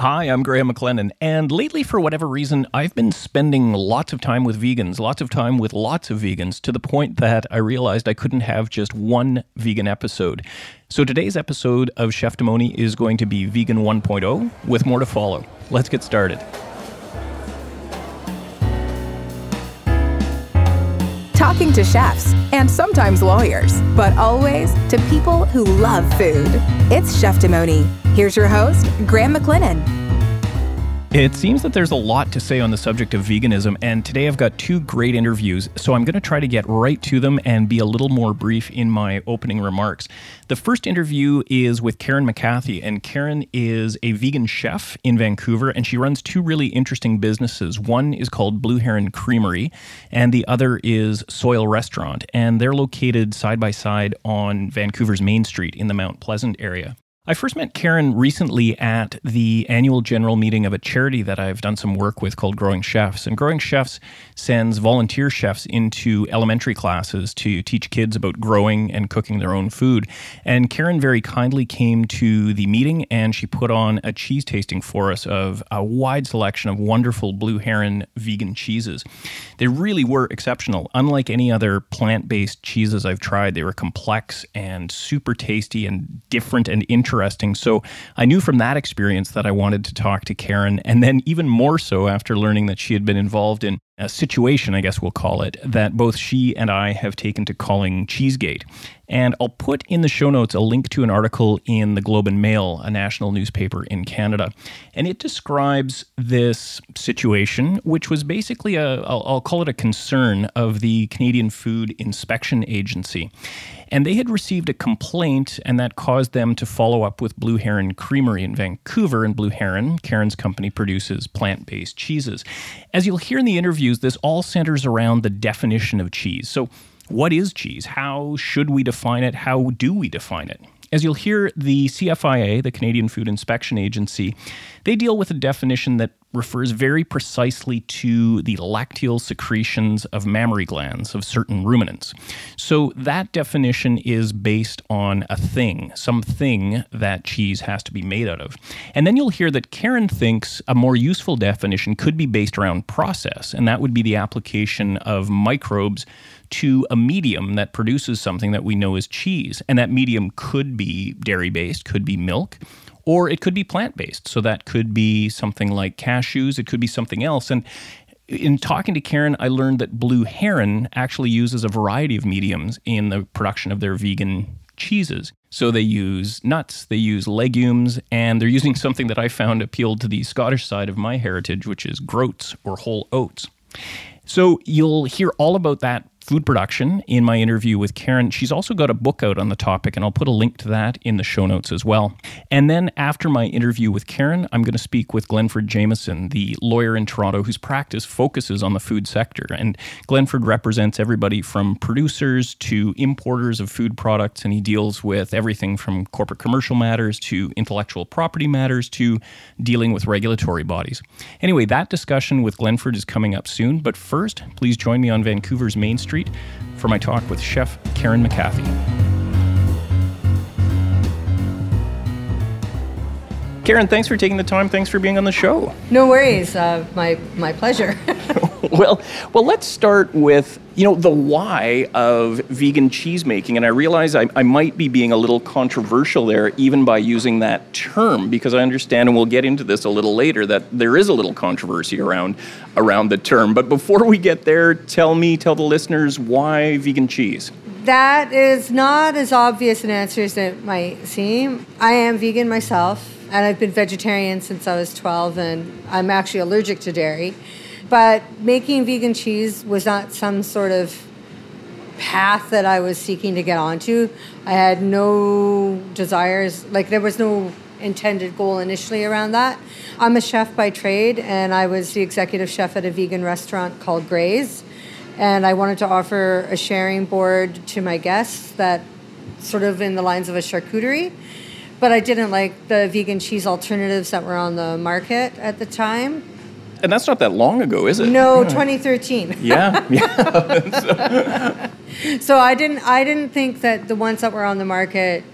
Hi, I'm Graham McLennan, and lately, for whatever reason, I've been spending lots of time with vegans, lots of time with lots of vegans, to the point that I realized I couldn't have just one vegan episode. So today's episode of Chef Demoni is going to be Vegan 1.0, with more to follow. Let's get started. Talking to chefs and sometimes lawyers, but always to people who love food. It's Chef Demoni. Here's your host, Graham McLennan. It seems that there's a lot to say on the subject of veganism, and today I've got two great interviews, so I'm going to try to get right to them and be a little more brief in my opening remarks. The first interview is with Karen McAthy, and Karen is a vegan chef in Vancouver, and she runs two really interesting businesses. One is called Blue Heron Creamery, and the other is Soil Restaurant, and they're located side by side on Vancouver's Main Street in the Mount Pleasant area. I first met Karen recently at the annual general meeting of a charity that I've done some work with called Growing Chefs. And Growing Chefs sends volunteer chefs into elementary classes to teach kids about growing and cooking their own food. And Karen very kindly came to the meeting and she put on a cheese tasting for us of a wide selection of wonderful Blue Heron vegan cheeses. They really were exceptional. Unlike any other plant based cheeses I've tried, they were complex and super tasty and different and interesting interesting. So I knew from that experience that I wanted to talk to Karen, and then even more so after learning that she had been involved in a situation, I guess we'll call it, that both she and I have taken to calling Cheesegate. And I'll put in the show notes a link to an article in the Globe and Mail, a national newspaper in Canada. And it describes this situation, which was basically a, I'll, I'll call it a concern of the Canadian Food Inspection Agency. And they had received a complaint, and that caused them to follow up with Blue Heron Creamery in Vancouver. And Blue Heron, Karen's company, produces plant based cheeses. As you'll hear in the interviews, this all centers around the definition of cheese. So, what is cheese? How should we define it? How do we define it? As you'll hear, the CFIA, the Canadian Food Inspection Agency, they deal with a definition that refers very precisely to the lacteal secretions of mammary glands of certain ruminants. So that definition is based on a thing, something that cheese has to be made out of. And then you'll hear that Karen thinks a more useful definition could be based around process, and that would be the application of microbes to a medium that produces something that we know as cheese. And that medium could be dairy based, could be milk, or it could be plant based. So that could be something like cashews, it could be something else. And in talking to Karen, I learned that Blue Heron actually uses a variety of mediums in the production of their vegan cheeses. So they use nuts, they use legumes, and they're using something that I found appealed to the Scottish side of my heritage, which is groats or whole oats. So you'll hear all about that food production in my interview with Karen. She's also got a book out on the topic, and I'll put a link to that in the show notes as well. And then after my interview with Karen, I'm going to speak with Glenford Jamieson, the lawyer in Toronto whose practice focuses on the food sector. And Glenford represents everybody from producers to importers of food products, and he deals with everything from corporate commercial matters to intellectual property matters to dealing with regulatory bodies. Anyway, that discussion with Glenford is coming up soon, but first, please join me on Vancouver's Main Street Street for my talk with Chef Karen McAthy. Karen, thanks for taking the time. Thanks for being on the show. No worries. Uh, my my pleasure. well, well, let's start with you know the why of vegan cheese making, and I realize I, I might be being a little controversial there, even by using that term, because I understand, and we'll get into this a little later, that there is a little controversy around around the term. But before we get there, tell me, tell the listeners why vegan cheese. That is not as obvious an answer as it might seem. I am vegan myself and I've been vegetarian since I was 12, and I'm actually allergic to dairy. But making vegan cheese was not some sort of path that I was seeking to get onto. I had no desires, like, there was no intended goal initially around that. I'm a chef by trade, and I was the executive chef at a vegan restaurant called Graze. And I wanted to offer a sharing board to my guests that sort of in the lines of a charcuterie but I didn't like the vegan cheese alternatives that were on the market at the time. And that's not that long ago, is it? No, yeah. 2013. Yeah, yeah. so I didn't I didn't think that the ones that were on the market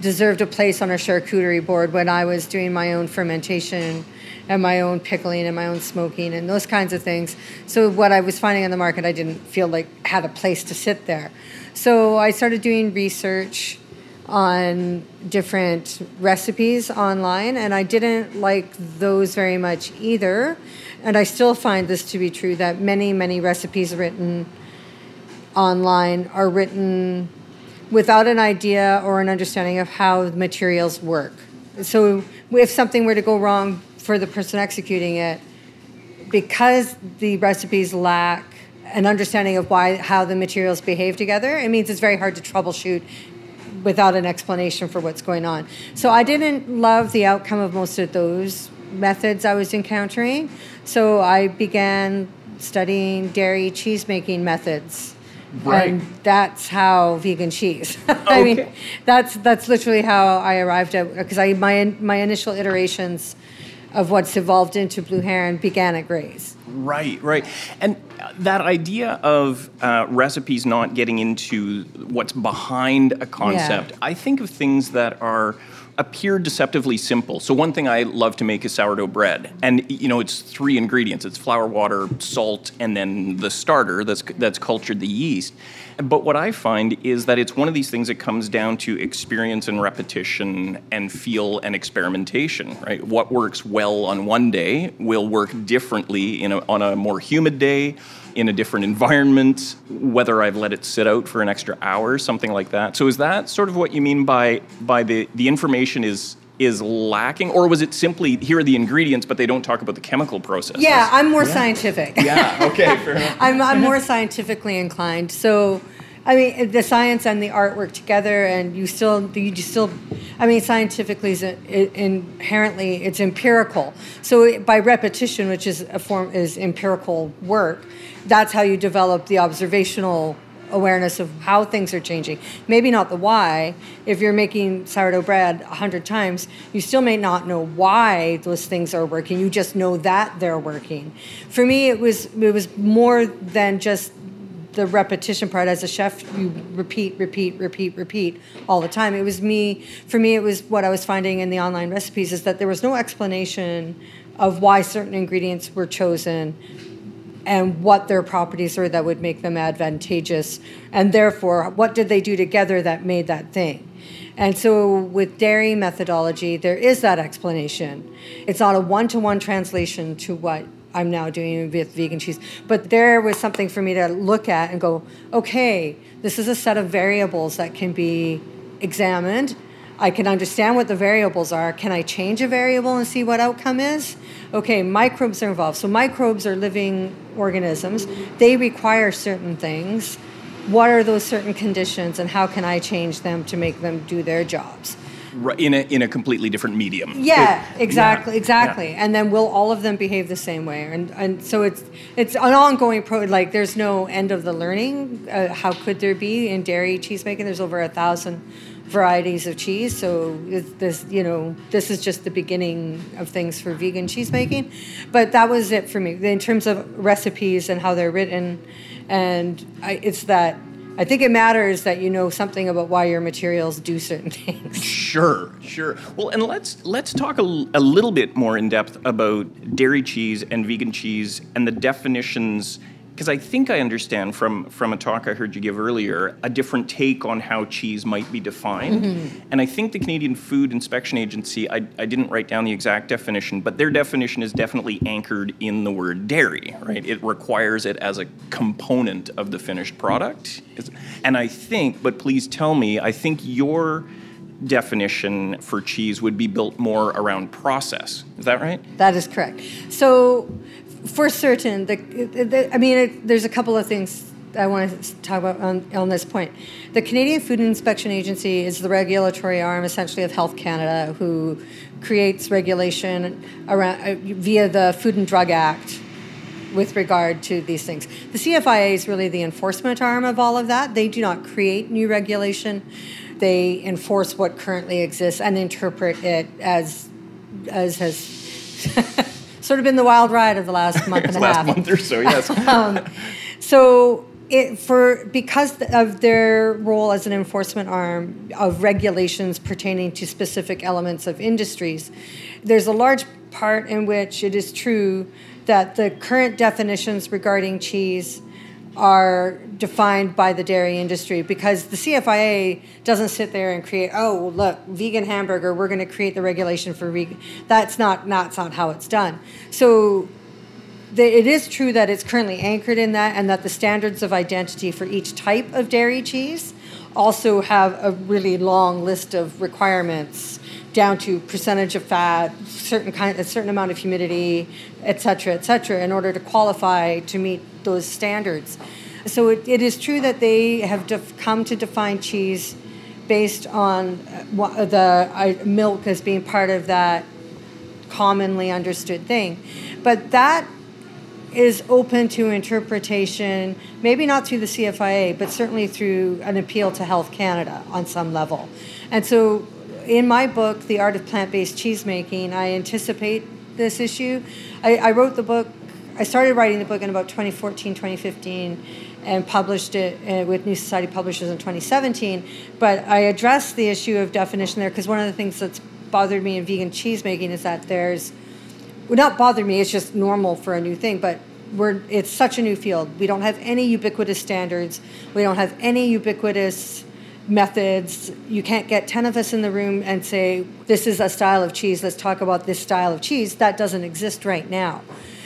deserved a place on a charcuterie board when I was doing my own fermentation and my own pickling and my own smoking and those kinds of things. So what I was finding on the market, I didn't feel like had a place to sit there. So I started doing research on different recipes online, and I didn't like those very much either. And I still find this to be true that many, many recipes written online are written without an idea or an understanding of how the materials work. So if something were to go wrong for the person executing it, because the recipes lack an understanding of why how the materials behave together, it means it's very hard to troubleshoot without an explanation for what's going on. So I didn't love the outcome of most of those methods I was encountering. So I began studying dairy cheese making methods. Right. And that's how vegan cheese. Okay. I mean, that's that's literally how I arrived at because I my my initial iterations of what's evolved into Blue Heron began at Graze. Right, right. And that idea of uh, recipes not getting into what's behind a concept, I think of things that are appear deceptively simple. So one thing I love to make is sourdough bread. And you know, it's three ingredients. It's flour, water, salt, and then the starter that's that's cultured the yeast. But what I find is that it's one of these things that comes down to experience and repetition and feel and experimentation, right? What works well on one day will work differently in a, on a more humid day, in a different environment, whether I've let it sit out for an extra hour, something like that. So is that sort of what you mean by by the the information is is lacking or was it simply here are the ingredients but they don't talk about the chemical process? Yeah, I'm more scientific. Yeah, okay, fair enough. I'm, I'm more scientifically inclined. So, I mean, the science and the art work together, and you still, you still, I mean, scientifically is it, inherently it's empirical. So by repetition, which is a form is empirical work, that's how you develop the observational awareness of how things are changing. Maybe not the why. If you're making sourdough bread a hundred times, you still may not know why those things are working. You just know that they're working. For me, it was it was more than just the repetition part. As a chef, you repeat, repeat, repeat, repeat all the time. It was me. For me, it was what I was finding in the online recipes is that there was no explanation of why certain ingredients were chosen and what their properties are that would make them advantageous, and therefore, what did they do together that made that thing? And so, with dairy methodology, there is that explanation. It's not a one to one translation to what I'm now doing with vegan cheese, but there was something for me to look at and go, okay, this is a set of variables that can be examined. I can understand what the variables are. Can I change a variable and see what outcome is? Okay, microbes are involved. So microbes are living organisms. They require certain things. What are those certain conditions and how can I change them to make them do their jobs? Right, in a in a completely different medium. Yeah, exactly, yeah, exactly. yeah. And then will all of them behave the same way? And and so it's it's an ongoing pro. Like there's no end of the learning. Uh, how could there be in dairy cheese making? There's over a thousand varieties of cheese. So this you know this is just the beginning of things for vegan cheese making. But that was it for me in terms of recipes and how they're written. And I, it's that. I think it matters that you know something about why your materials do certain things. Sure, sure. Well, and let's let's talk a little bit more in depth about dairy cheese and vegan cheese and the definitions because I think I understand from from a talk I heard you give earlier a different take on how cheese might be defined. Mm-hmm. And I think the Canadian Food Inspection Agency I, I didn't write down the exact definition, but their definition is definitely anchored in the word dairy, right? It requires it as a component of the finished product. And I think, but please tell me, I think your definition for cheese would be built more around process. Is that right? That is correct. So, for certain, the, the I mean, it, there's a couple of things I want to talk about on, on this point. The Canadian Food Inspection Agency is the regulatory arm, essentially, of Health Canada, who creates regulation around uh, via the Food and Drug Act with regard to these things. The CFIA is really the enforcement arm of all of that. They do not create new regulation. They enforce what currently exists and interpret it as as has sort of been the wild ride of the last month and a Last half. month or so, yes. Um, so it for because of their role as an enforcement arm of regulations pertaining to specific elements of industries, there's a large part in which it is true that the current definitions regarding cheese are defined by the dairy industry because the CFIA doesn't sit there and create, oh, look, vegan hamburger, we're going to create the regulation for vegan. That's not, that's not how it's done. So the, it is true that it's currently anchored in that and that the standards of identity for each type of dairy cheese also have a really long list of requirements down to percentage of fat, certain kind, a certain amount of humidity, et cetera, et cetera, in order to qualify to meet those standards. So it, it is true that they have come to define cheese based on uh, the uh, milk as being part of that commonly understood thing. But that is open to interpretation, maybe not through the CFIA, but certainly through an appeal to Health Canada on some level. And so in my book, The Art of Plant Based Cheesemaking, I anticipate this issue. I, I, wrote the book, I started writing the book in about 2014, 2015, and published it uh, with New Society Publishers in 2017. But I addressed the issue of definition there because one of the things that's bothered me in vegan cheesemaking is that there's, well, not bothered me, it's just normal for a new thing, but we're, it's such a new field. We don't have any ubiquitous standards, we don't have any ubiquitous methods. You can't get 10 of us in the room and say, this is a style of cheese, let's talk about this style of cheese. That doesn't exist right now.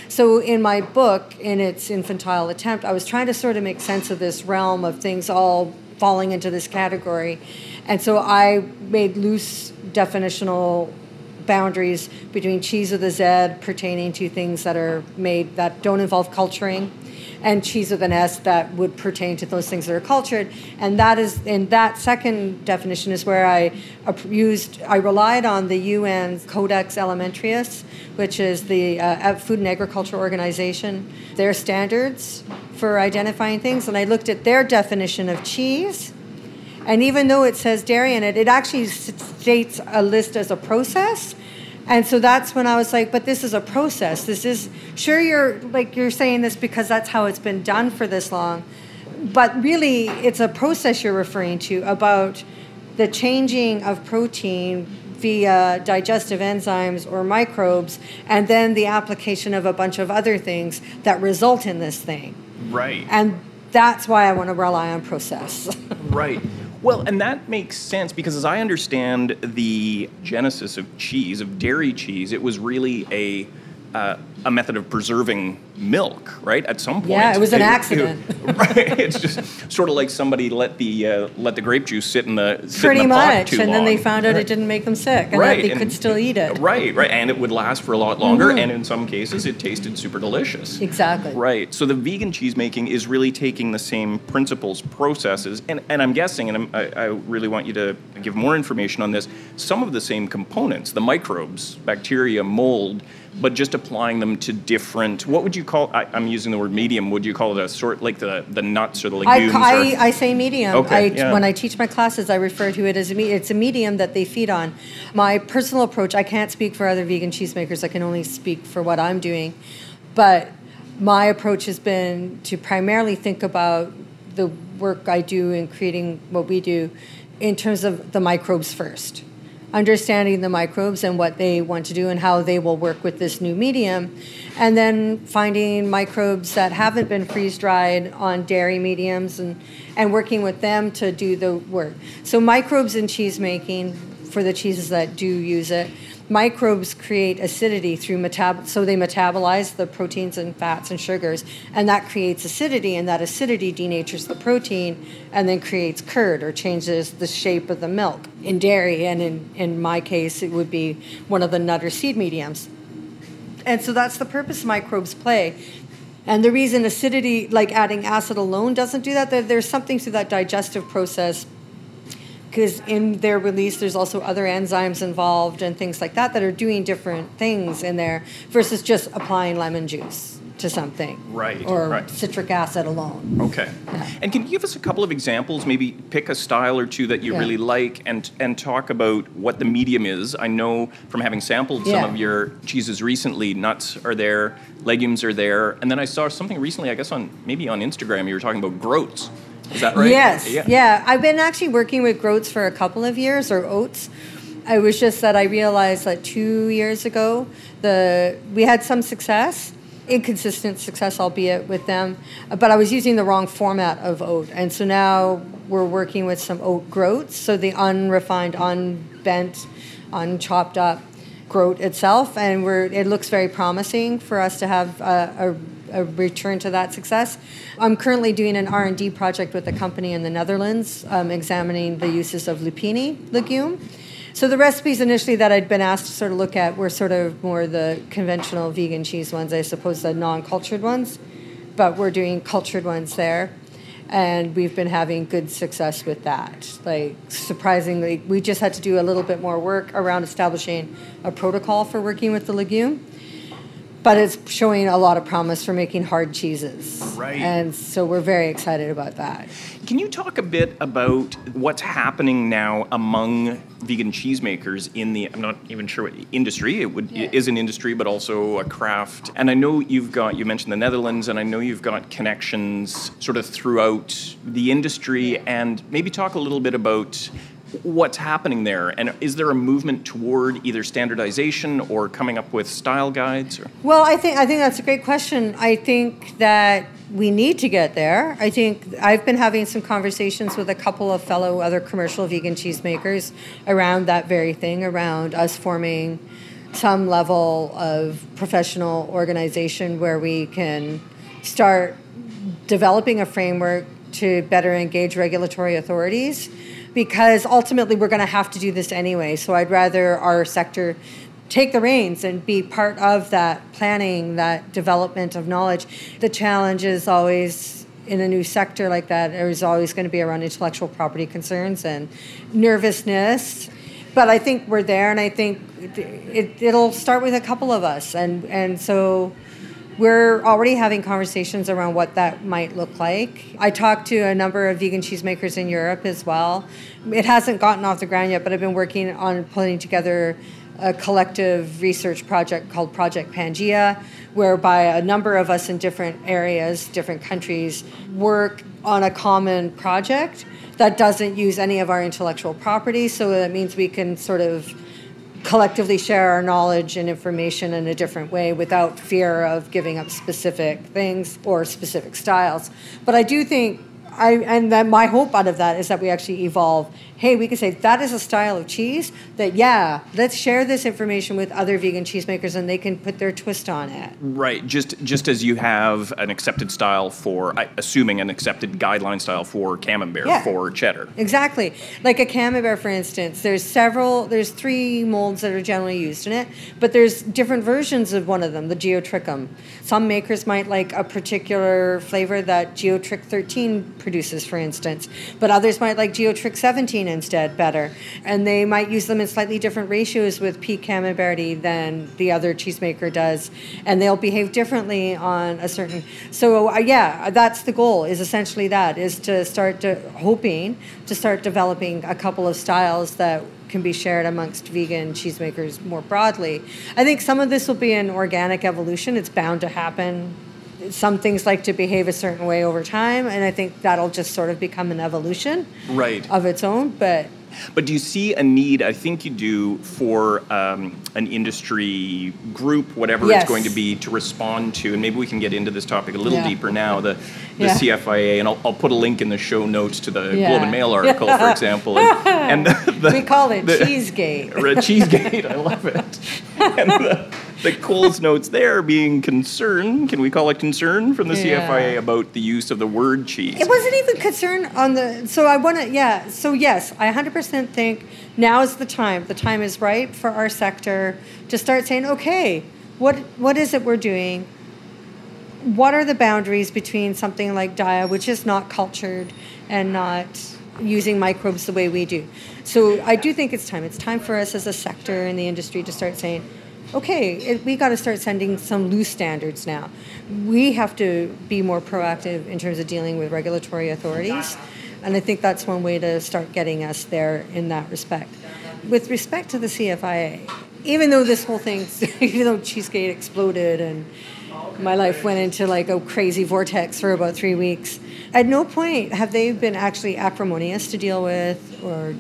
So, in my book, in its infantile attempt, I was trying to sort of make sense of this realm of things all falling into this category. And so I made loose definitional boundaries between cheese a Z pertaining to things that are made that don't involve culturing and cheese with an S that would pertain to those things that are cultured. And that is, in that second definition, is where I used, I relied on the UN Codex Alimentarius, which is the uh, Food and Agriculture Organization, their standards for identifying things. And I looked at their definition of cheese. And even though it says dairy in it, it actually states a list as a process. And so that's when I was like, but this is a process. This is sure you're like you're saying this because that's how it's been done for this long. But really it's a process you're referring to about the changing of protein via digestive enzymes or microbes and then the application of a bunch of other things that result in this thing. Right. And that's why I want to rely on process. right. Well, and that makes sense because as I understand the genesis of cheese, of dairy cheese, it was really a uh, a method of preserving milk, right? At some point, yeah, it was an it, accident. It, right, it's just sort of like somebody let the uh, let the grape juice sit in the sit pretty in the much, and long. then they found out right. it didn't make them sick, and right. that they and, could still eat it. Right, right, and it would last for a lot longer, mm-hmm. and in some cases, it tasted super delicious. Exactly. Right. So the vegan cheese making is really taking the same principles, processes, and, and I'm guessing, and I'm, I, I really want you to give more information on this. Some of the same components, the microbes, bacteria, mold but just applying them to different. What would you call? I, am using the word medium. Would you call it a sort like the the nuts or the legumes? I, I, I say medium. Okay, I, yeah. When I teach my classes, I refer to it as a me- it's a medium that they feed on. My personal approach. I can't speak for other vegan cheesemakers. I can only speak for what I'm doing, but my approach has been to primarily think about the work I do in creating what we do in terms of the microbes first understanding the microbes and what they want to do and how they will work with this new medium. And then finding microbes that haven't been freeze dried on dairy mediums and, and working with them to do the work. So, microbes in cheese making for the cheeses that do use it microbes create acidity through metab so they metabolize the proteins and fats and sugars and that creates acidity and that acidity denatures the protein and then creates curd or changes the shape of the milk. In dairy and in, in my case it would be one of the nut or seed mediums. And so that's the purpose microbes play. And the reason acidity like adding acid alone doesn't do that there's something through that digestive process because in their release there's also other enzymes involved and things like that that are doing different things in there versus just applying lemon juice to something. Right, Or right. citric acid alone. Okay. And can you give us a couple of examples? Maybe pick a style or two that you Yeah. really like, and and talk about what the medium is. I know from having sampled some of your cheeses recently, nuts are there, legumes are there, and then I saw something recently. I guess on maybe on Instagram you were talking about groats. Is that right? Yes. Yeah. I've been actually working with groats for a couple of years, or oats. It was just that I realized that two years ago, the we had some success, inconsistent success, albeit with them, but I was using the wrong format of oat, and so now we're working with some oat groats, so the unrefined, unbent, unchopped up groat itself, and we're it looks very promising for us to have a, a, a return to that success. I'm currently doing an R and D project with a company in the Netherlands, um, examining the uses of lupini legume. So the recipes initially that I'd been asked to sort of look at were sort of more the conventional vegan cheese ones, I suppose the non-cultured ones, but we're doing cultured ones there and we've been having good success with that. Like surprisingly, we just had to do a little bit more work around establishing a protocol for working with the legume. But it's showing a lot of promise for making hard cheeses. Right. And so we're very excited about that. Can you talk a bit about what's happening now among vegan cheesemakers in the I'm not even sure what industry it would Yeah. it is an industry but also a craft. And I know you've got you mentioned the Netherlands and I know you've got connections sort of throughout the industry and maybe talk a little bit about what's happening there and is there a movement toward either standardization or coming up with style guides or Well, I think I think that's a great question. I think that we need to get there. I think I've been having some conversations with a couple of fellow other commercial vegan cheesemakers around that very thing, around us forming some level of professional organization where we can start developing a framework to better engage regulatory authorities because ultimately we're going to have to do this anyway. So I'd rather our sector take the reins and be part of that planning, that development of knowledge. The challenge is always in a new sector like that, there's always going to be around intellectual property concerns and nervousness. But I think we're there, and I think it, it, it'll start with a couple of us. And, and so we're already having conversations around what that might look like. I talked to a number of vegan cheesemakers in Europe as well. It hasn't gotten off the ground yet, but I've been working on putting together a collective research project called Project Pangea, whereby a number of us in different areas, different countries, work on a common project that doesn't use any of our intellectual property. So that means we can sort of collectively share our knowledge and information in a different way without fear of giving up specific things or specific styles. But I do think I and that my hope out of that is that we actually evolve. Hey, we can say that is a style of cheese that yeah, let's share this information with other vegan cheesemakers and they can put their twist on it. Right, just just as you have an accepted style for, assuming an accepted guideline style for camembert, Yeah. for cheddar. Exactly. Like a camembert, for instance, there's several, there's three molds that are generally used in it, but there's different versions of one of them, the Geotrichum. Some makers might like a particular flavor that Geotrick 13 produces, for instance, but others might like Geotrick 17 instead better. And they might use them in slightly different ratios with P. camemberti than the other cheesemaker does, and they'll behave differently on a certain. So, uh, yeah, that's the goal, is essentially that, is to start to, hoping to start developing a couple of styles that can be shared amongst vegan cheesemakers more broadly. I think some of this will be an organic evolution. It's bound to happen. Some things like to behave a certain way over time, and I think that'll just sort of become an evolution Right. of its own. But But do you see a need? I think you do for um, an industry group, whatever Yes. it's going to be, to respond to. And maybe we can get into this topic a little Yeah. deeper now. The the Yeah. CFIA, and I'll, I'll put a link in the show notes to the Yeah. Globe and Mail article, for example. And, and the, the, we call it the- Cheesegate. Red Cheesegate, I love it. And the, the Coles notes there being concern, can we call it concern from the Yeah. CFIA about the use of the word cheese? It wasn't even concern on the. So I want to, yeah. So yes, I 100% think now is the time. The time is right for our sector to start saying, okay, what what is it we're doing? What are the boundaries between something like Daiya, which is not cultured and not using microbes the way we do? So I do think it's time. It's time for us as a sector in the industry to start saying, okay, it, we got to start sending some loose standards now. We have to be more proactive in terms of dealing with regulatory authorities. And I think that's one way to start getting us there in that respect. With respect to the CFIA, even though this whole thing, even though Cheesegate exploded and my life went into like a crazy vortex for about three weeks, at no point have they been actually acrimonious to deal with or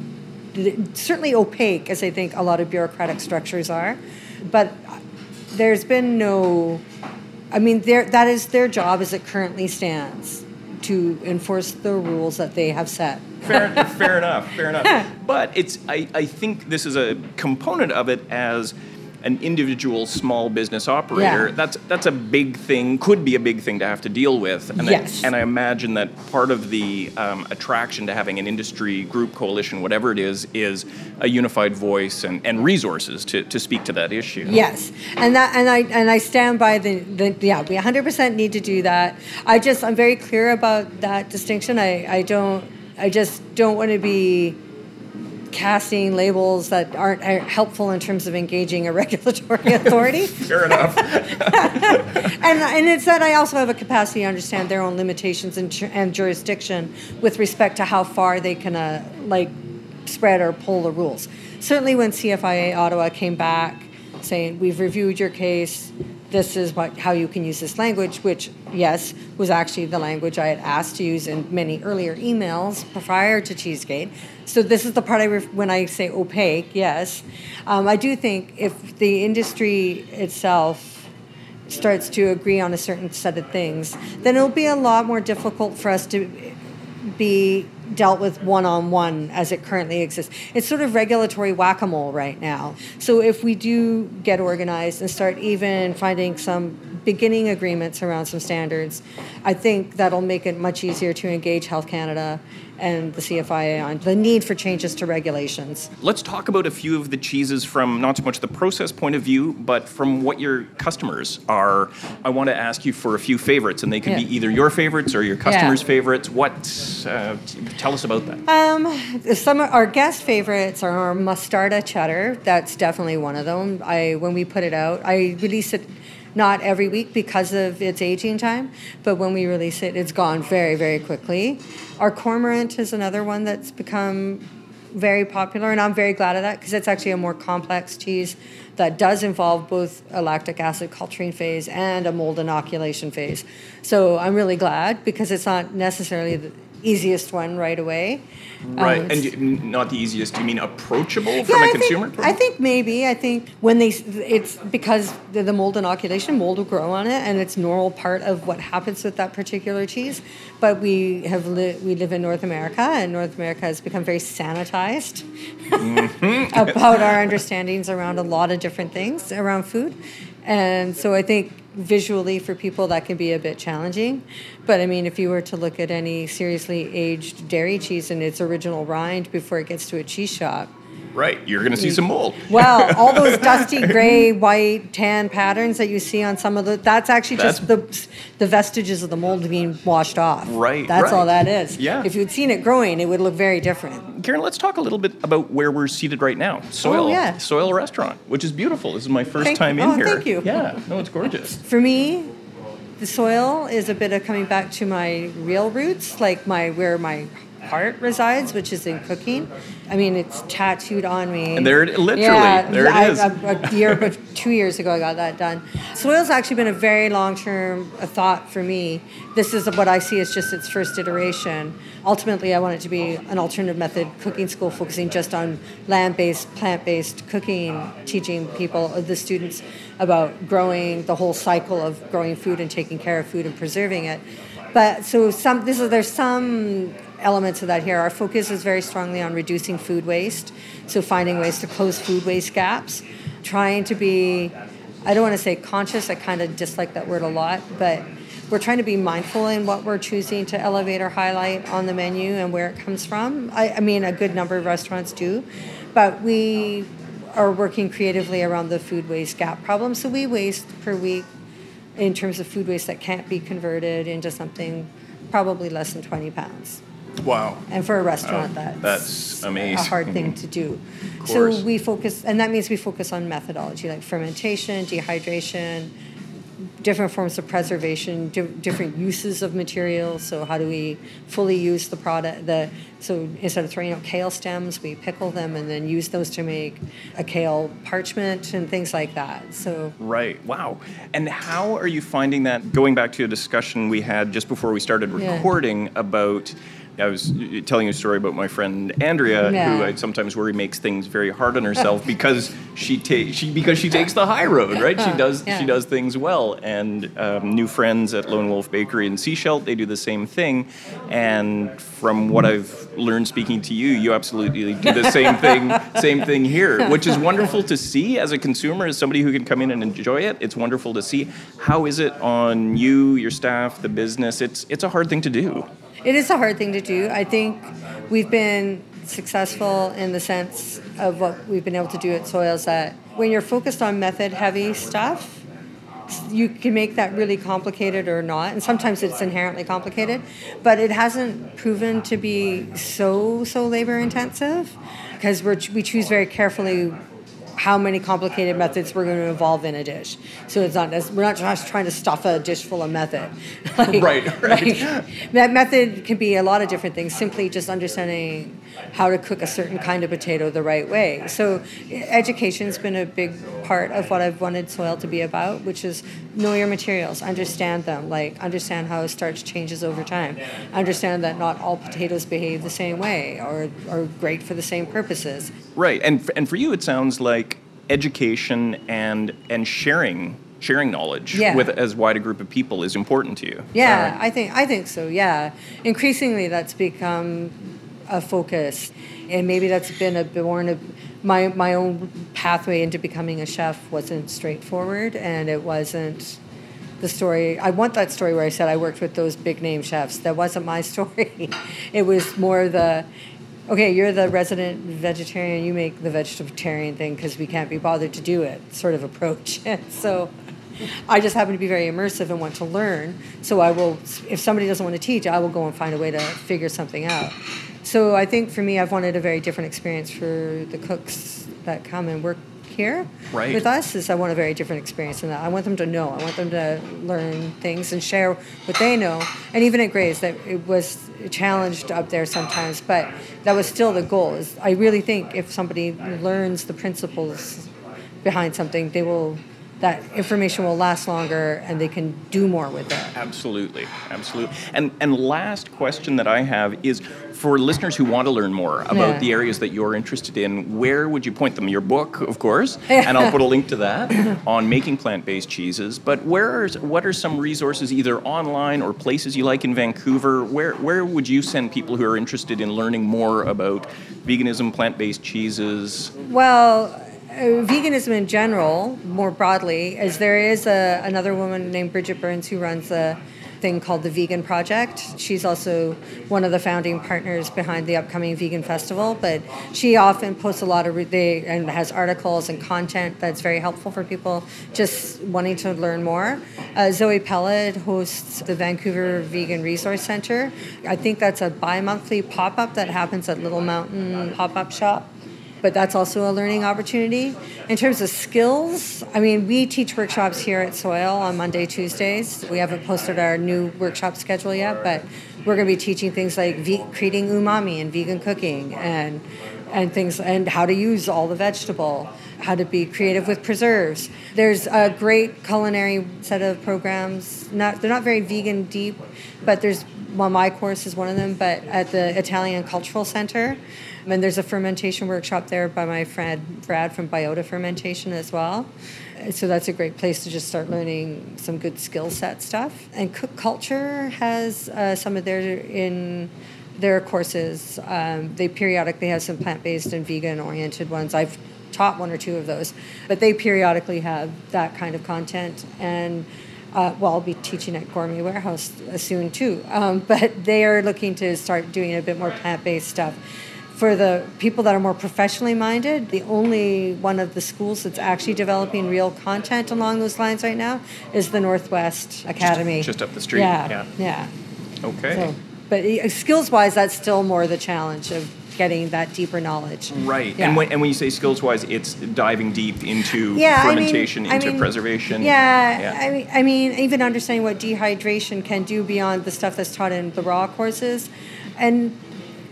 certainly opaque, as I think a lot of bureaucratic structures are. But there's been no, I mean, that is their job as it currently stands to enforce the rules that they have set. fair, fair enough, fair enough. But it's, I, I think this is a component of it as an individual small business operator, yeah. that's that's a big thing. Could be a big thing to have to deal with. And yes. I, and I imagine that part of the um, attraction to having an industry group, coalition, whatever it is, is a unified voice and, and resources to, to speak to that issue. Yes, and that and I and I stand by the, the yeah we 100% need to do that. I just I'm very clear about that distinction. I I don't I just don't want to be casting labels that aren't helpful in terms of engaging a regulatory authority. Fair enough. and, and it's that I also have a capacity to understand their own limitations and, and jurisdiction with respect to how far they can uh, like spread or pull the rules. Certainly, when CFIA Ottawa came back saying we've reviewed your case, this is what how you can use this language, which yes was actually the language I had asked to use in many earlier emails prior to Cheesegate. So this is the part I when I say opaque. Yes, um, I do think if the industry itself starts to agree on a certain set of things, then it'll be a lot more difficult for us to be dealt with one on one as it currently exists. It's sort of regulatory whack a mole right now. So if we do get organized and start even finding some beginning agreements around some standards, I think that'll make it much easier to engage Health Canada and the CFIA on the need for changes to regulations. Let's talk about a few of the cheeses from not so much the process point of view, but from what your customers are. I want to ask you for a few favorites, and they can yeah. be either your favorites or your customers' yeah. favorites. What? Uh, tell us about that. Um, some of our guest favorites are our Mustarda cheddar. That's definitely one of them. I when we put it out, I release it not every week because of its aging time, but when we release it, it's gone very, very quickly. Our cormorant is another one that's become very popular, and I'm very glad of that because it's actually a more complex cheese that does involve both a lactic acid culturing phase and a mold inoculation phase. So I'm really glad because it's not necessarily easiest one right away. Right, um, and not the easiest. Do you mean approachable from yeah, a consumer? Think, I think maybe. I think when they, it's because the, the mold inoculation, mold will grow on it, and it's normal part of what happens with that particular cheese. But we have li- we live in North America, and North America has become very sanitized mm-hmm. about our understandings around a lot of different things around food, and so I think visually for people that can be a bit challenging. But I mean, if you were to look at any seriously aged dairy cheese in its original rind before it gets to a cheese shop, Right, you're going to see some mold. Well, all those dusty gray, white, tan patterns that you see on some of the that's actually that's, just the the vestiges of the mold being washed off. Right, that's right. all that is. Yeah. If you'd seen it growing, it would look very different. Karen, let's talk a little bit about where we're seated right now. Oh, soil, oh, yeah. Soil Restaurant, which is beautiful. This is my first thank, time in oh, here. Thank you. Yeah, no, it's gorgeous. For me, the soil is a bit of coming back to my real roots, like my where my heart resides, which is in cooking. I mean, it's tattooed on me. And there, it, literally, yeah, there it I, is. A year, but two years ago, I got that done. Soil's actually been a very long-term thought for me. This is what I see as just its first iteration. Ultimately, I want it to be an alternative method cooking school focusing just on land-based, plant-based cooking, teaching people, uh, the students, about growing the whole cycle of growing food and taking care of food and preserving it. But so some, this is there's some elements of that here. Our focus is very strongly on reducing food waste, so finding ways to close food waste gaps, trying to be, I don't want to say conscious, I kind of dislike that word a lot, but we're trying to be mindful in what we're choosing to elevate or highlight on the menu and where it comes from. I, I mean, a good number of restaurants do, but we are working creatively around the food waste gap problem. So we waste per week in terms of food waste that can't be converted into something probably less than 20 pounds. Wow. And for a restaurant, that's, that's amazing. a hard thing to do. So we focus, and that means we focus on methodology like fermentation, dehydration, different forms of preservation, di- different uses of materials. So how do we fully use the product? The so instead of throwing out kale stems, we pickle them and then use those to make a kale parchment and things like that. So Right. Wow. And how are you finding that? Going back to a discussion we had just before we started Yeah. recording about. I was telling a story about my friend Andrea, Yeah. who I sometimes worry makes things very hard on herself because she ta- she because she takes the high road, right? She does Yeah. she does things well. And um, new friends at Lone Wolf Bakery in Sechelt, they do the same thing. And from what I've learned speaking to you, you absolutely do the same thing, same thing here, which is wonderful to see as a consumer, as somebody who can come in and enjoy it. It's wonderful to see. How is it on you, your staff, the business? It's it's a hard thing to do. It is a hard thing to do. I think we've been successful in the sense of what we've been able to do at Soils that when you're focused on method heavy stuff, you can make that really complicated or not. And sometimes it's inherently complicated, but it hasn't proven to be so, so labor intensive because we choose very carefully how many complicated methods we're going to involve in a dish. So it's not we're not just trying to stuff a dish full of method. Like- Right, right. like, that method can be a lot of different things. Simply just understanding how to cook a certain kind of potato the right way. So education's been a big part of what I've wanted Soil to be about, which is know your materials, understand them, like understand how starch changes over time, understand that not all potatoes behave the same way or are great for the same purposes. Right, and f- and for you, it sounds like education and and sharing sharing knowledge Yeah. with as wide a group of people is important to you. Yeah, I think I think so. Yeah, increasingly that's become a focus, and maybe that's been a born of my my own pathway into becoming a chef wasn't straightforward, and it wasn't the story. I want that story where I said I worked with those big name chefs. That wasn't my story. it was more the. Okay, you're the resident vegetarian. You make the vegetarian thing because we can't be bothered to do it. Sort of approach. so, I just happen to be very immersive and want to learn. So I will, if somebody doesn't want to teach, I will go and find a way to figure something out. So I think for me, I've wanted a very different experience for the cooks that come and work here Right. with us. Is I want a very different experience that. I want them to know. I want them to learn things and share what they know. And even at Graze, that it was challenged up there sometimes, but that was still the goal. Is I really think if somebody learns the principles behind something, they will that information will last longer and they can do more with it. Absolutely, absolutely. And and last question that I have is for listeners who want to learn more about Yeah. the areas that you're interested in. Where would you point them? Your book, of course, and I'll put a link to that on making plant-based cheeses. But where are what are some resources either online or places you like in Vancouver? Where where would you send people who are interested in learning more about veganism, plant-based cheeses? Well, uh, veganism in general, more broadly, is there is a, another woman named Bridget Burns who runs a thing called the Vegan Project. She's also one of the founding partners behind the upcoming Vegan Festival, but she often posts a lot of they, and has articles and content that's very helpful for people just wanting to learn more. Uh, Zoe Peled hosts the Vancouver Vegan Resource Center. I think that's a bi-monthly pop-up that happens at Little Mountain Pop-Up Shop but that's also a learning opportunity. In terms of skills, I mean, we teach workshops here at Soil on Monday, Tuesdays. We haven't posted our new workshop schedule yet, but we're going to be teaching things like ve- creating umami and vegan cooking and and things and how to use all the vegetable how to be creative with preserves there's a great culinary set of programs not they're not very vegan deep but there's well my course is one of them but at the italian cultural center and there's a fermentation workshop there by my friend Brad from Biota Fermentation as well. So that's a great place to just start learning some good skill set stuff. And Cook Culture has uh, some of their in their courses. Um, they periodically have some plant-based and vegan-oriented ones. I've taught one or two of those, but they periodically have that kind of content and. Uh, well, I'll be teaching at Gourmet Warehouse soon too, um, but they are looking to start doing a bit more plant-based stuff for the people that are more professionally minded, the only one of the schools that's actually developing real content along those lines right now is the Northwest Academy. just up the street, Yeah, yeah. yeah. Okay. So But skills wise, that's still more the challenge of getting that deeper knowledge. Right. Yeah. And, when, and when you say skills wise, it's diving deep into yeah, fermentation, I mean, into I mean, preservation. Yeah, yeah, I mean, I mean, even understanding what dehydration can do beyond the stuff that's taught in the raw courses, and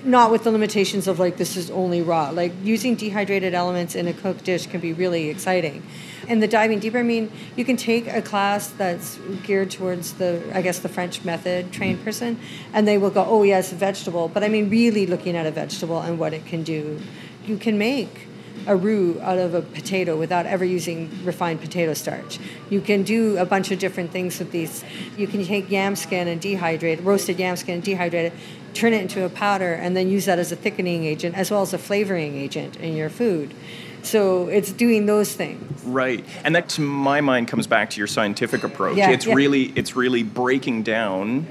not with the limitations of like this is only raw. Like using dehydrated elements in a cooked dish can be really exciting and the diving deeper, I mean, you can take a class that's geared towards the, I guess, the French method trained mm-hmm. person, and they will go, oh, yes, a vegetable. But I mean, really looking at a vegetable and what it can do. You can make a roux out of a potato without ever using refined potato starch. You can do a bunch of different things with these. You can take yam skin and dehydrate, roasted yam skin and dehydrate it, turn it into a powder, and then use that as a thickening agent as well as a flavoring agent in your food. So it's doing those things. Right. And that to my mind comes back to your scientific approach. Yeah, it's yeah. really it's really breaking down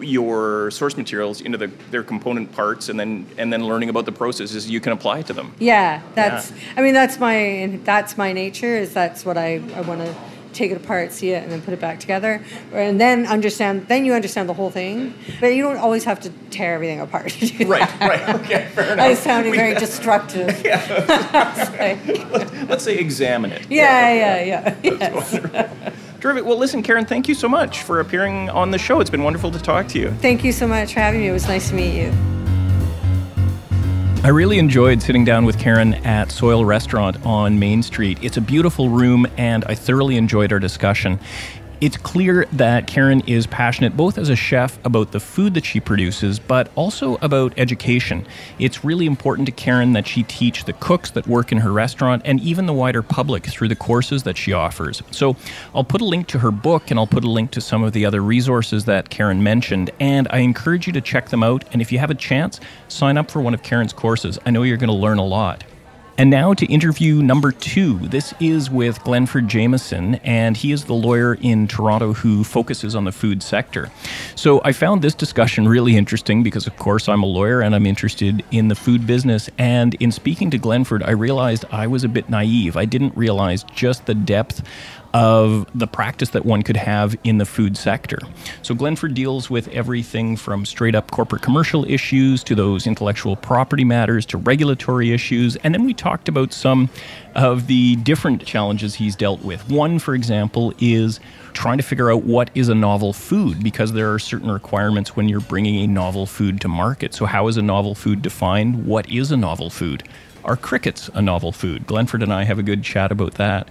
your source materials into the, their component parts and then and then learning about the processes you can apply to them. Yeah, that's yeah. I mean that's my that's my nature is that's what I, I want to take it apart, see it, and then put it back together, and then understand. Then you understand the whole thing, but you don't always have to tear everything apart. right, right, okay, fair enough. I sounded very destructive. yeah, let's, say examine it. Yeah, yeah, yeah. yeah. Yes. Terrific. Well, listen, Karen, thank you so much for appearing on the show. It's been wonderful to talk to you. Thank you so much for having me. It was nice to meet you. I really enjoyed sitting down with Karen at Soil Restaurant on Main Street. It's a beautiful room, and I thoroughly enjoyed our discussion. It's clear that Karen is passionate both as a chef about the food that she produces, but also about education. It's really important to Karen that she teach the cooks that work in her restaurant and even the wider public through the courses that she offers. So I'll put a link to her book and I'll put a link to some of the other resources that Karen mentioned. And I encourage you to check them out. And if you have a chance, sign up for one of Karen's courses. I know you're going to learn a lot. And now to interview number two. This is with Glenford Jameson, and he is the lawyer in Toronto who focuses on the food sector. So I found this discussion really interesting because, of course, I'm a lawyer and I'm interested in the food business. And in speaking to Glenford, I realized I was a bit naive. I didn't realize just the depth of the practice that one could have in the food sector. So Glenford deals with everything from straight up corporate commercial issues to those intellectual property matters to regulatory issues. And then we talked about some of the different challenges he's dealt with. One, for example, is trying to figure out what is a novel food because there are certain requirements when you're bringing a novel food to market. So, how is a novel food defined? What is a novel food? Are crickets a novel food? Glenford and I have a good chat about that.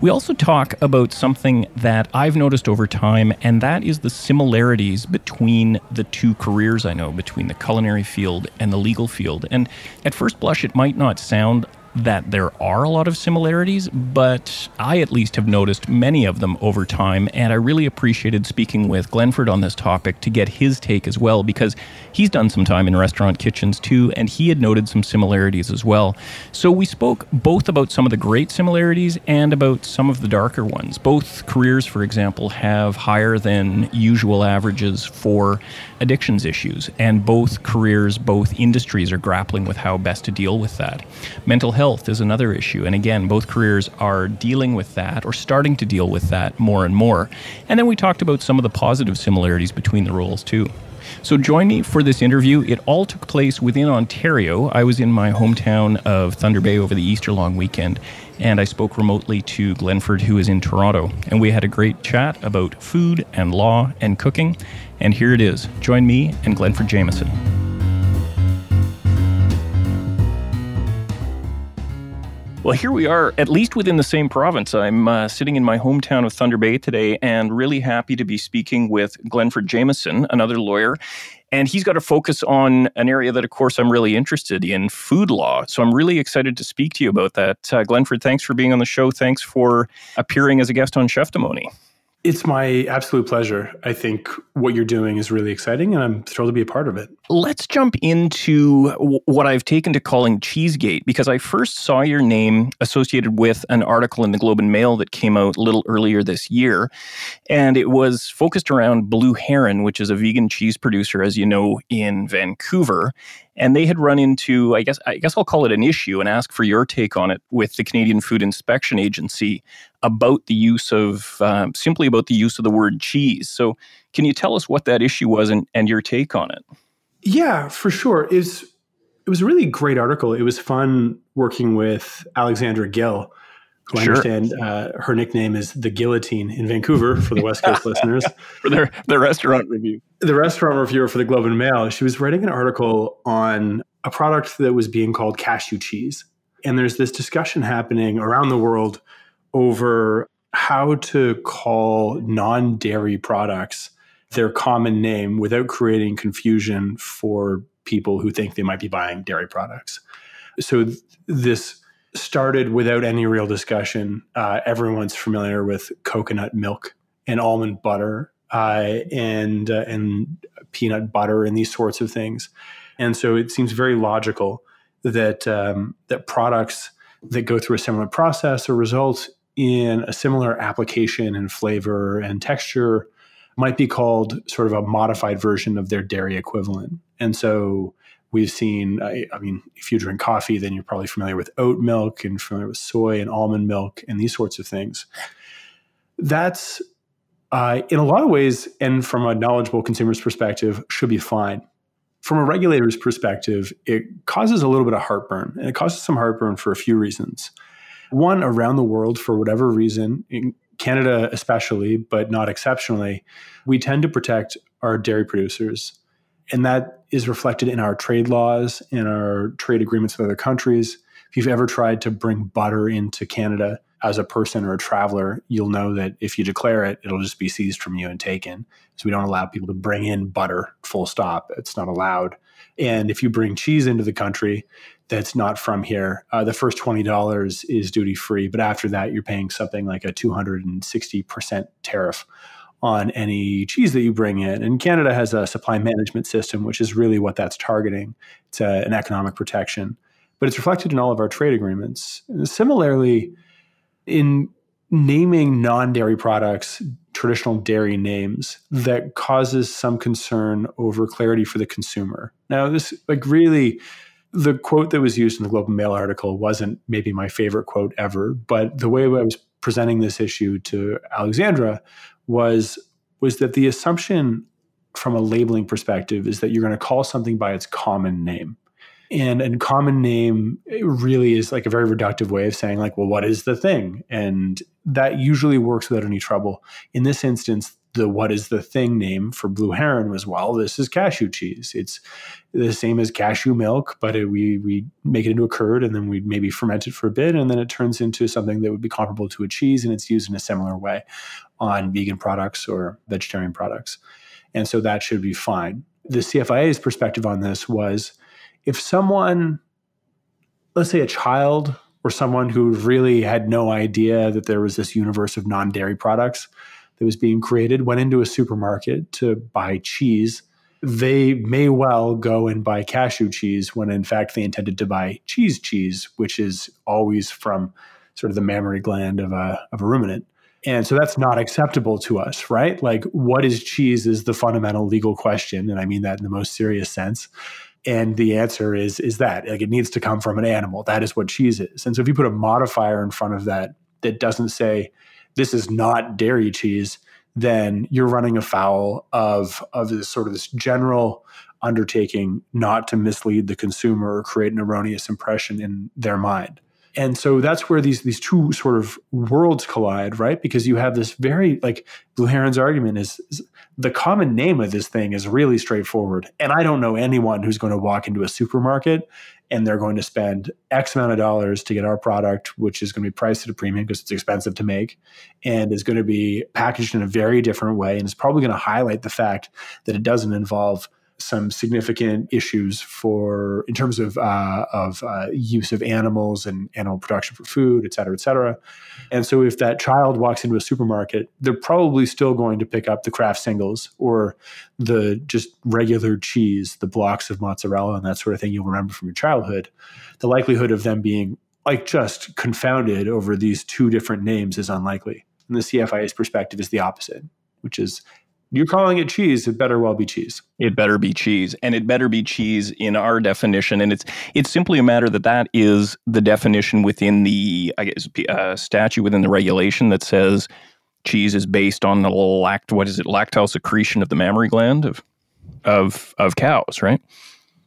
We also talk about something that I've noticed over time, and that is the similarities between the two careers I know, between the culinary field and the legal field. And at first blush, it might not sound that there are a lot of similarities, but I at least have noticed many of them over time, and I really appreciated speaking with Glenford on this topic to get his take as well, because he's done some time in restaurant kitchens too, and he had noted some similarities as well. So we spoke both about some of the great similarities and about some of the darker ones. Both careers, for example, have higher than usual averages for addictions issues, and both careers, both industries are grappling with how best to deal with that. Mental health health is another issue. And again, both careers are dealing with that or starting to deal with that more and more. And then we talked about some of the positive similarities between the roles, too. So join me for this interview. It all took place within Ontario. I was in my hometown of Thunder Bay over the Easter long weekend, and I spoke remotely to Glenford, who is in Toronto. And we had a great chat about food and law and cooking. And here it is. Join me and Glenford Jameson. Well, here we are, at least within the same province. I'm uh, sitting in my hometown of Thunder Bay today and really happy to be speaking with Glenford Jameson, another lawyer. And he's got a focus on an area that, of course, I'm really interested in food law. So I'm really excited to speak to you about that. Uh, Glenford, thanks for being on the show. Thanks for appearing as a guest on Cheftimony. It's my absolute pleasure. I think what you're doing is really exciting, and I'm thrilled to be a part of it. Let's jump into what I've taken to calling Cheesegate because I first saw your name associated with an article in the Globe and Mail that came out a little earlier this year. And it was focused around Blue Heron, which is a vegan cheese producer, as you know, in Vancouver and they had run into i guess i guess i'll call it an issue and ask for your take on it with the canadian food inspection agency about the use of um, simply about the use of the word cheese. So, can you tell us what that issue was and, and your take on it? Yeah, for sure. It's it was a really great article. It was fun working with Alexandra Gill, who sure. I understand uh, her nickname is the Guillotine in Vancouver for the West Coast listeners. For their the restaurant review, the restaurant reviewer for the Globe and Mail. She was writing an article on a product that was being called cashew cheese, and there's this discussion happening around the world over how to call non-dairy products their common name without creating confusion for people who think they might be buying dairy products. So th- this started without any real discussion. Uh, everyone's familiar with coconut milk and almond butter uh, and uh, and peanut butter and these sorts of things. And so it seems very logical that um, that products that go through a similar process or result in a similar application and flavor and texture might be called sort of a modified version of their dairy equivalent. And so we've seen, I, I, mean, if you drink coffee, then you're probably familiar with oat milk and familiar with soy and almond milk and these sorts of things. That's uh, in a lot of ways, and from a knowledgeable consumer's perspective, should be fine. From a regulator's perspective, it causes a little bit of heartburn, and it causes some heartburn for a few reasons. One, around the world, for whatever reason, in Canada especially, but not exceptionally, we tend to protect our dairy producers and that is reflected in our trade laws, in our trade agreements with other countries. If you've ever tried to bring butter into Canada as a person or a traveler, you'll know that if you declare it, it'll just be seized from you and taken. So we don't allow people to bring in butter, full stop. It's not allowed. And if you bring cheese into the country that's not from here, uh, the first $20 is duty free. But after that, you're paying something like a 260% tariff on any cheese that you bring in. And Canada has a supply management system, which is really what that's targeting. It's a, an economic protection, but it's reflected in all of our trade agreements. Similarly, in naming non-dairy products traditional dairy names that causes some concern over clarity for the consumer. Now, this like really the quote that was used in the Globe and Mail article wasn't maybe my favorite quote ever, but the way I was presenting this issue to Alexandra was was that the assumption from a labeling perspective is that you're going to call something by its common name. And a common name really is like a very reductive way of saying, like, well, what is the thing? And that usually works without any trouble. In this instance, the what is the thing name for blue heron was well this is cashew cheese. It's the same as cashew milk but it, we we make it into a curd and then we maybe ferment it for a bit and then it turns into something that would be comparable to a cheese and it's used in a similar way on vegan products or vegetarian products. And so that should be fine. The cfia's perspective on this was if someone let's say a child or someone who really had no idea that there was this universe of non-dairy products that was being created went into a supermarket to buy cheese, they may well go and buy cashew cheese when in fact they intended to buy cheese cheese, which is always from sort of the mammary gland of a, of a ruminant. And so that's not acceptable to us, right? Like, what is cheese is the fundamental legal question. And I mean that in the most serious sense. And the answer is is that like it needs to come from an animal. That is what cheese is. And so if you put a modifier in front of that that doesn't say this is not dairy cheese, then you're running afoul of of this sort of this general undertaking not to mislead the consumer or create an erroneous impression in their mind. And so that's where these these two sort of worlds collide, right? Because you have this very like Blue Heron's argument is, is the common name of this thing is really straightforward. And I don't know anyone who's going to walk into a supermarket and they're going to spend X amount of dollars to get our product, which is going to be priced at a premium because it's expensive to make and is going to be packaged in a very different way. And it's probably going to highlight the fact that it doesn't involve some significant issues for in terms of uh, of uh, use of animals and animal production for food, et cetera, et cetera. And so, if that child walks into a supermarket, they're probably still going to pick up the Kraft singles or the just regular cheese, the blocks of mozzarella and that sort of thing you'll remember from your childhood. The likelihood of them being like just confounded over these two different names is unlikely. And the CFIA's perspective is the opposite, which is You're calling it cheese. It better well be cheese. It better be cheese, and it better be cheese in our definition. And it's it's simply a matter that that is the definition within the I guess uh, statute within the regulation that says cheese is based on the lact what is it lactose secretion of the mammary gland of of of cows, right?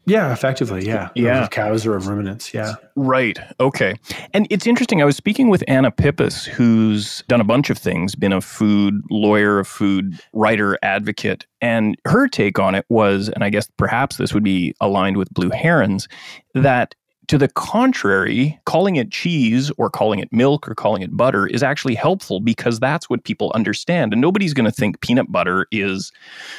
Yeah, effectively. Yeah. Yeah. Of cows or of ruminants. Yeah. Right. Okay. And it's interesting. I was speaking with Anna Pippus, who's done a bunch of things, been a food lawyer, a food writer, advocate. And her take on it was, and I guess perhaps this would be aligned with Blue Herons, that to the contrary, calling it cheese or calling it milk or calling it butter is actually helpful because that's what people understand. And nobody's going to think peanut butter is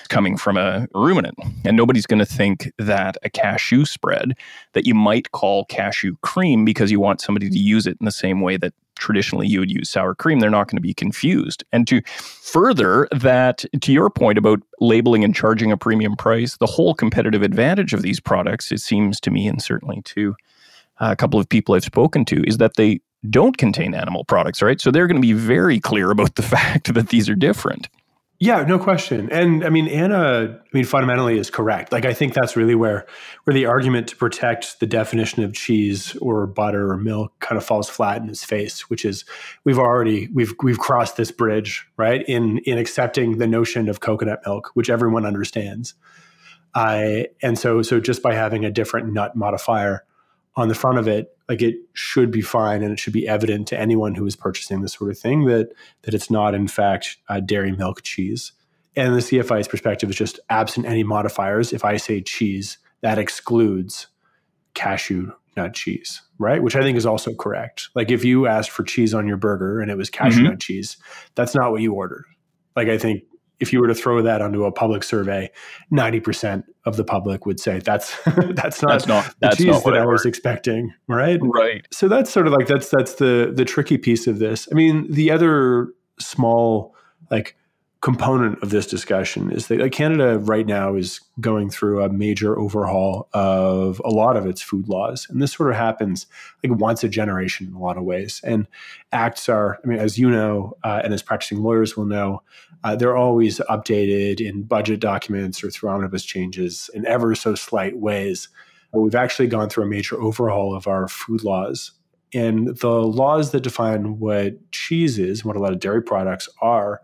coming from a ruminant. And nobody's going to think that a cashew spread that you might call cashew cream because you want somebody to use it in the same way that traditionally you would use sour cream, they're not going to be confused. And to further that, to your point about labeling and charging a premium price, the whole competitive advantage of these products, it seems to me, and certainly to Uh, a couple of people I've spoken to is that they don't contain animal products, right? So they're going to be very clear about the fact that these are different. Yeah, no question. And I mean, Anna, I mean, fundamentally is correct. Like, I think that's really where where the argument to protect the definition of cheese or butter or milk kind of falls flat in its face, which is we've already we've we've crossed this bridge, right? In in accepting the notion of coconut milk, which everyone understands. I and so so just by having a different nut modifier on the front of it, like it should be fine and it should be evident to anyone who is purchasing this sort of thing that that it's not in fact dairy milk cheese. And the CFI's perspective is just absent any modifiers. If I say cheese, that excludes cashew nut cheese, right? Which I think is also correct. Like if you asked for cheese on your burger and it was cashew mm-hmm. nut cheese, that's not what you ordered. Like I think if you were to throw that onto a public survey, 90% of the public would say that's that's not, that's not the cheese not that I, I was expecting, right? Right. So that's sort of like that's that's the the tricky piece of this. I mean, the other small like component of this discussion is that Canada right now is going through a major overhaul of a lot of its food laws. And this sort of happens like once a generation in a lot of ways. And acts are, I mean, as you know, uh, and as practicing lawyers will know, uh, they're always updated in budget documents or through omnibus changes in ever so slight ways. But we've actually gone through a major overhaul of our food laws. And the laws that define what cheese is, and what a lot of dairy products are,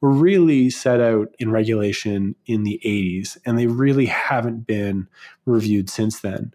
were really set out in regulation in the 80s, and they really haven't been reviewed since then.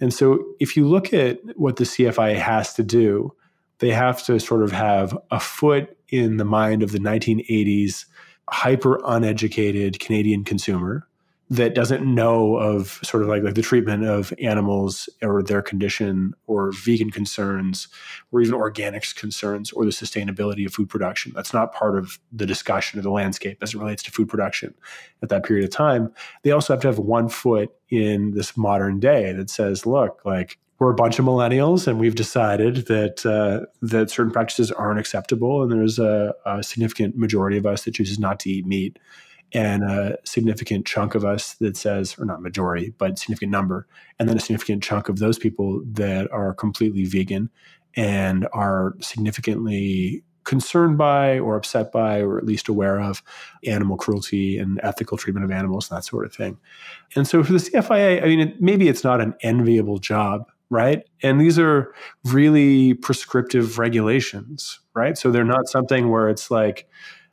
And so, if you look at what the CFI has to do, they have to sort of have a foot in the mind of the 1980s hyper uneducated Canadian consumer that doesn't know of sort of like, like the treatment of animals or their condition or vegan concerns or even organics concerns or the sustainability of food production. That's not part of the discussion of the landscape as it relates to food production at that period of time. They also have to have one foot in this modern day that says, look, like we're a bunch of millennials and we've decided that uh, that certain practices aren't acceptable and there's a, a significant majority of us that chooses not to eat meat and a significant chunk of us that says, or not majority, but significant number, and then a significant chunk of those people that are completely vegan and are significantly concerned by or upset by or at least aware of animal cruelty and ethical treatment of animals and that sort of thing. And so for the CFIA, I mean, it, maybe it's not an enviable job, right? And these are really prescriptive regulations, right? So they're not something where it's like,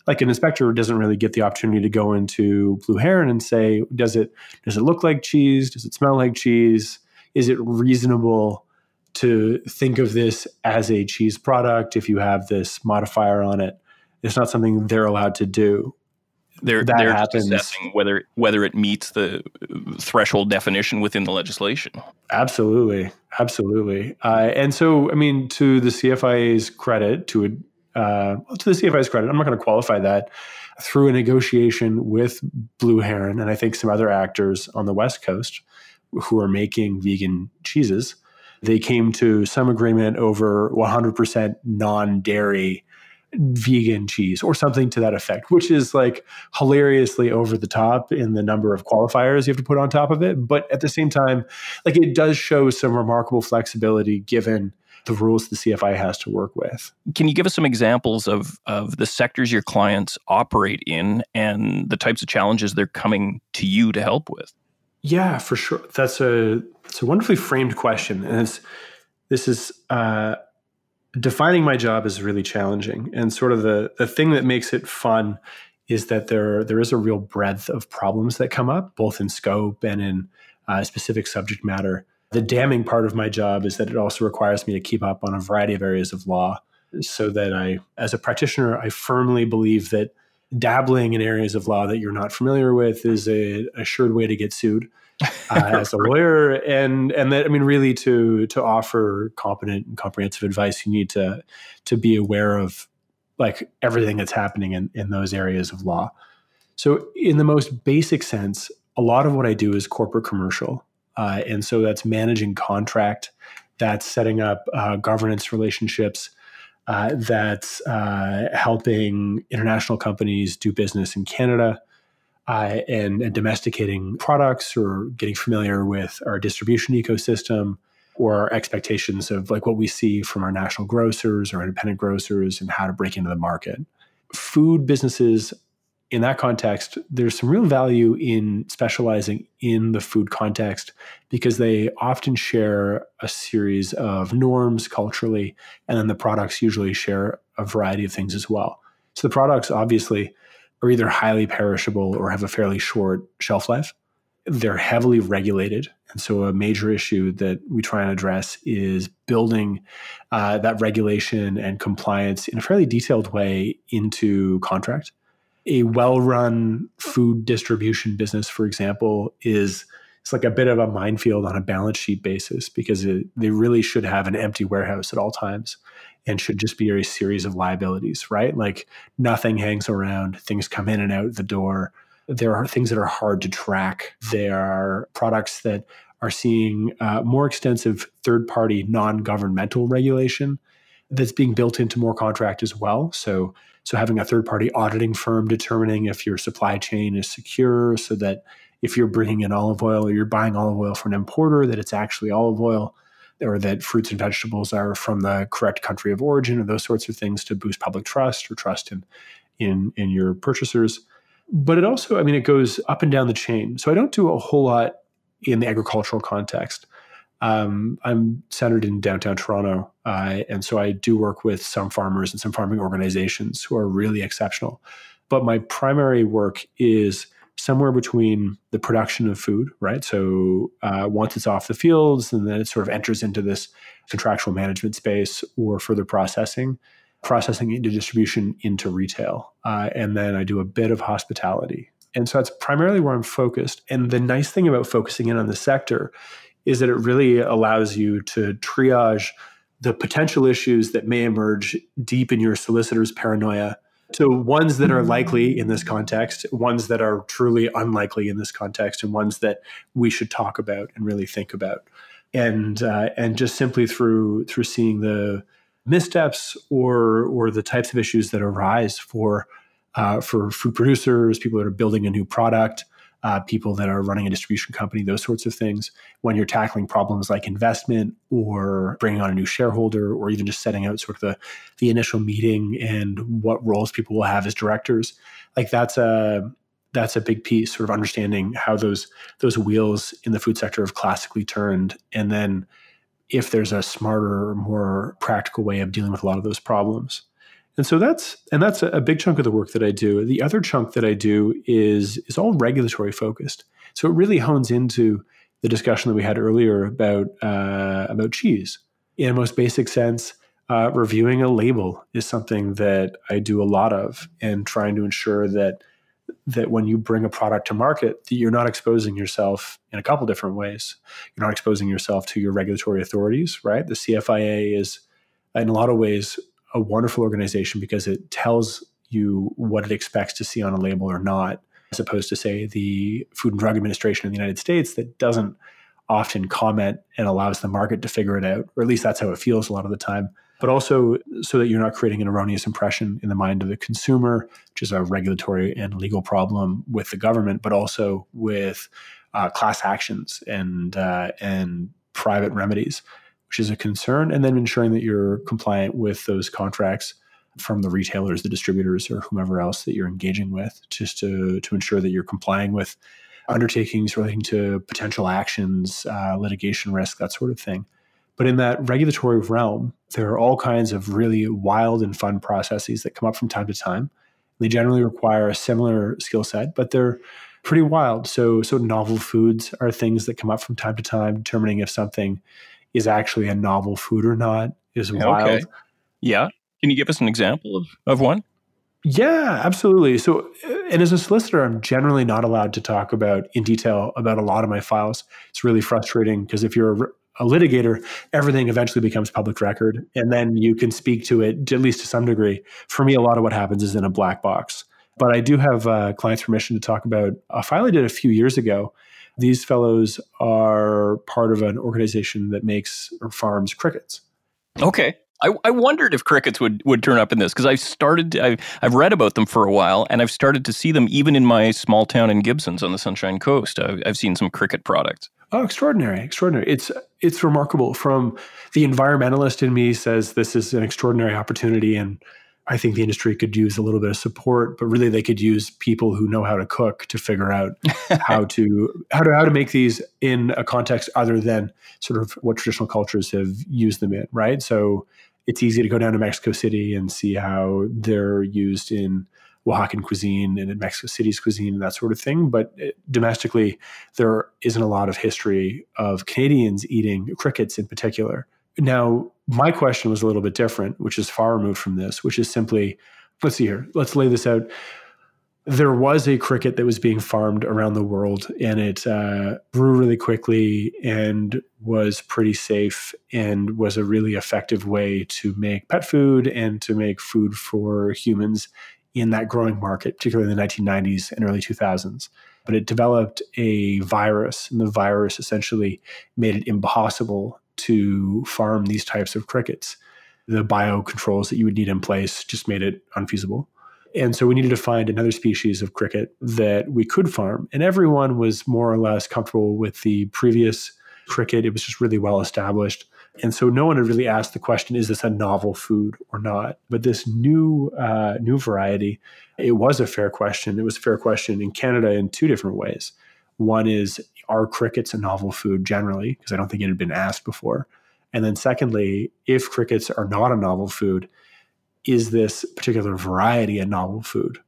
like an inspector doesn't really get the opportunity to go into blue heron and say does it does it look like cheese does it smell like cheese is it reasonable to think of this as a cheese product if you have this modifier on it it's not something they're allowed to do they're, that they're happens. assessing whether whether it meets the threshold definition within the legislation. Absolutely, absolutely. Uh, and so, I mean, to the CFIA's credit, to uh, to the CFI's credit, I'm not going to qualify that through a negotiation with Blue Heron and I think some other actors on the West Coast who are making vegan cheeses. They came to some agreement over 100% non dairy vegan cheese or something to that effect, which is like hilariously over the top in the number of qualifiers you have to put on top of it. But at the same time, like it does show some remarkable flexibility given the rules the CFI has to work with. Can you give us some examples of, of the sectors your clients operate in and the types of challenges they're coming to you to help with? Yeah, for sure. That's a it's a wonderfully framed question, and it's this is uh, defining my job is really challenging, and sort of the the thing that makes it fun is that there there is a real breadth of problems that come up, both in scope and in uh, specific subject matter. The damning part of my job is that it also requires me to keep up on a variety of areas of law so that I, as a practitioner, I firmly believe that dabbling in areas of law that you're not familiar with is a assured way to get sued uh, as a lawyer. And and that i mean really to to offer competent and comprehensive advice you need to to be aware of like everything that's happening in in those areas of law. So in the most basic sense a lot of what i do is corporate commercial uh, and so that's managing contract, that's setting up uh, governance relationships, uh, that's uh, helping international companies do business in Canada. Uh, and, and, domesticating products or getting familiar with our distribution ecosystem or our expectations of like what we see from our national grocers or independent grocers and how to break into the market. Food businesses in that context, there's some real value in specializing in the food context because they often share a series of norms culturally, and then the products usually share a variety of things as well. So the products obviously are either highly perishable or have a fairly short shelf life. They're heavily regulated. And so, a major issue that we try and address is building uh, that regulation and compliance in a fairly detailed way into contract a well-run food distribution business, for example, is it's like a bit of a minefield on a balance sheet basis because it, they really should have an empty warehouse at all times and should just be a series of liabilities, right? Like nothing hangs around, things come in and out the door. There are things that are hard to track. There are products that are seeing uh, more extensive third party non governmental regulation that's being built into more contract as well. So so having a third party auditing firm determining if your supply chain is secure so that if you're bringing in olive oil or you're buying olive oil from an importer, that it's actually olive oil or that fruits and vegetables are from the correct country of origin or those sorts of things to boost public trust or trust in in in your purchasers. But it also, I mean, it goes up and down the chain. So I don't do a whole lot in the agricultural context. Um, I'm centered in downtown Toronto, uh, and so I do work with some farmers and some farming organizations who are really exceptional. But my primary work is somewhere between the production of food, right? So uh, once it's off the fields, and then it sort of enters into this contractual management space or further processing, processing into distribution into retail, uh, and then I do a bit of hospitality. And so that's primarily where I'm focused. And the nice thing about focusing in on the sector is that it really allows you to triage the potential issues that may emerge deep in your solicitor's paranoia to ones that are likely in this context, ones that are truly unlikely in this context, and ones that we should talk about and really think about. And uh, and just simply through through seeing the missteps or or the types of issues that arise for uh, for food producers, people that are building a new product, uh, people that are running a distribution company, those sorts of things. When you're tackling problems like investment or bringing on a new shareholder, or even just setting out sort of the, the initial meeting and what roles people will have as directors, like that's a that's a big piece, sort of understanding how those those wheels in the food sector have classically turned, and then if there's a smarter, or more practical way of dealing with a lot of those problems. And so that's and that's a big chunk of the work that I do. The other chunk that I do is is all regulatory focused. So it really hones into the discussion that we had earlier about uh, about cheese. In a most basic sense, uh, reviewing a label is something that I do a lot of, and trying to ensure that that when you bring a product to market, that you're not exposing yourself in a couple different ways. You're not exposing yourself to your regulatory authorities, right? The CFIA is, in a lot of ways, a wonderful organization because it tells you what it expects to see on a label or not, as opposed to, say, the Food and Drug Administration in the United States that doesn't often comment and allows the market to figure it out, or at least that's how it feels a lot of the time. But also so that you're not creating an erroneous impression in the mind of the consumer, which is a regulatory and legal problem with the government, but also with uh, class actions and uh, and private remedies which is a concern, and then ensuring that you're compliant with those contracts from the retailers, the distributors, or whomever else that you're engaging with, just to, to ensure that you're complying with undertakings relating to potential actions, uh, litigation risk, that sort of thing. But in that regulatory realm, there are all kinds of really wild and fun processes that come up from time to time. They generally require a similar skill set, but they're pretty wild. So, so novel foods are things that come up from time to time, determining if something is actually a novel food or not is wild. Okay. Yeah. Can you give us an example of, of one? Yeah, absolutely. So, and as a solicitor, I'm generally not allowed to talk about in detail about a lot of my files. It's really frustrating because if you're a, a litigator, everything eventually becomes public record, and then you can speak to it at least to some degree. For me, a lot of what happens is in a black box. But I do have uh, client's permission to talk about a file I did a few years ago. These fellows are part of an organization that makes or farms crickets. Okay. I, I wondered if crickets would, would turn up in this because I've started, to, I've, I've read about them for a while and I've started to see them even in my small town in Gibsons on the Sunshine Coast. I've, I've seen some cricket products. Oh, extraordinary, extraordinary. It's, it's remarkable. From the environmentalist in me says this is an extraordinary opportunity and I think the industry could use a little bit of support, but really they could use people who know how to cook to figure out how to how to how to make these in a context other than sort of what traditional cultures have used them in, right? So it's easy to go down to Mexico City and see how they're used in Oaxacan cuisine and in Mexico City's cuisine and that sort of thing. But it, domestically, there isn't a lot of history of Canadians eating crickets in particular. Now, my question was a little bit different, which is far removed from this, which is simply let's see here, let's lay this out. There was a cricket that was being farmed around the world, and it uh, grew really quickly and was pretty safe and was a really effective way to make pet food and to make food for humans in that growing market, particularly in the 1990s and early 2000s. But it developed a virus, and the virus essentially made it impossible to farm these types of crickets. The bio controls that you would need in place just made it unfeasible. And so we needed to find another species of cricket that we could farm. And everyone was more or less comfortable with the previous cricket. It was just really well established. And so no one had really asked the question, is this a novel food or not? But this new uh, new variety, it was a fair question. It was a fair question in Canada in two different ways. One is are crickets a novel food generally? Because I don't think it had been asked before. And then, secondly, if crickets are not a novel food, is this particular variety a novel food?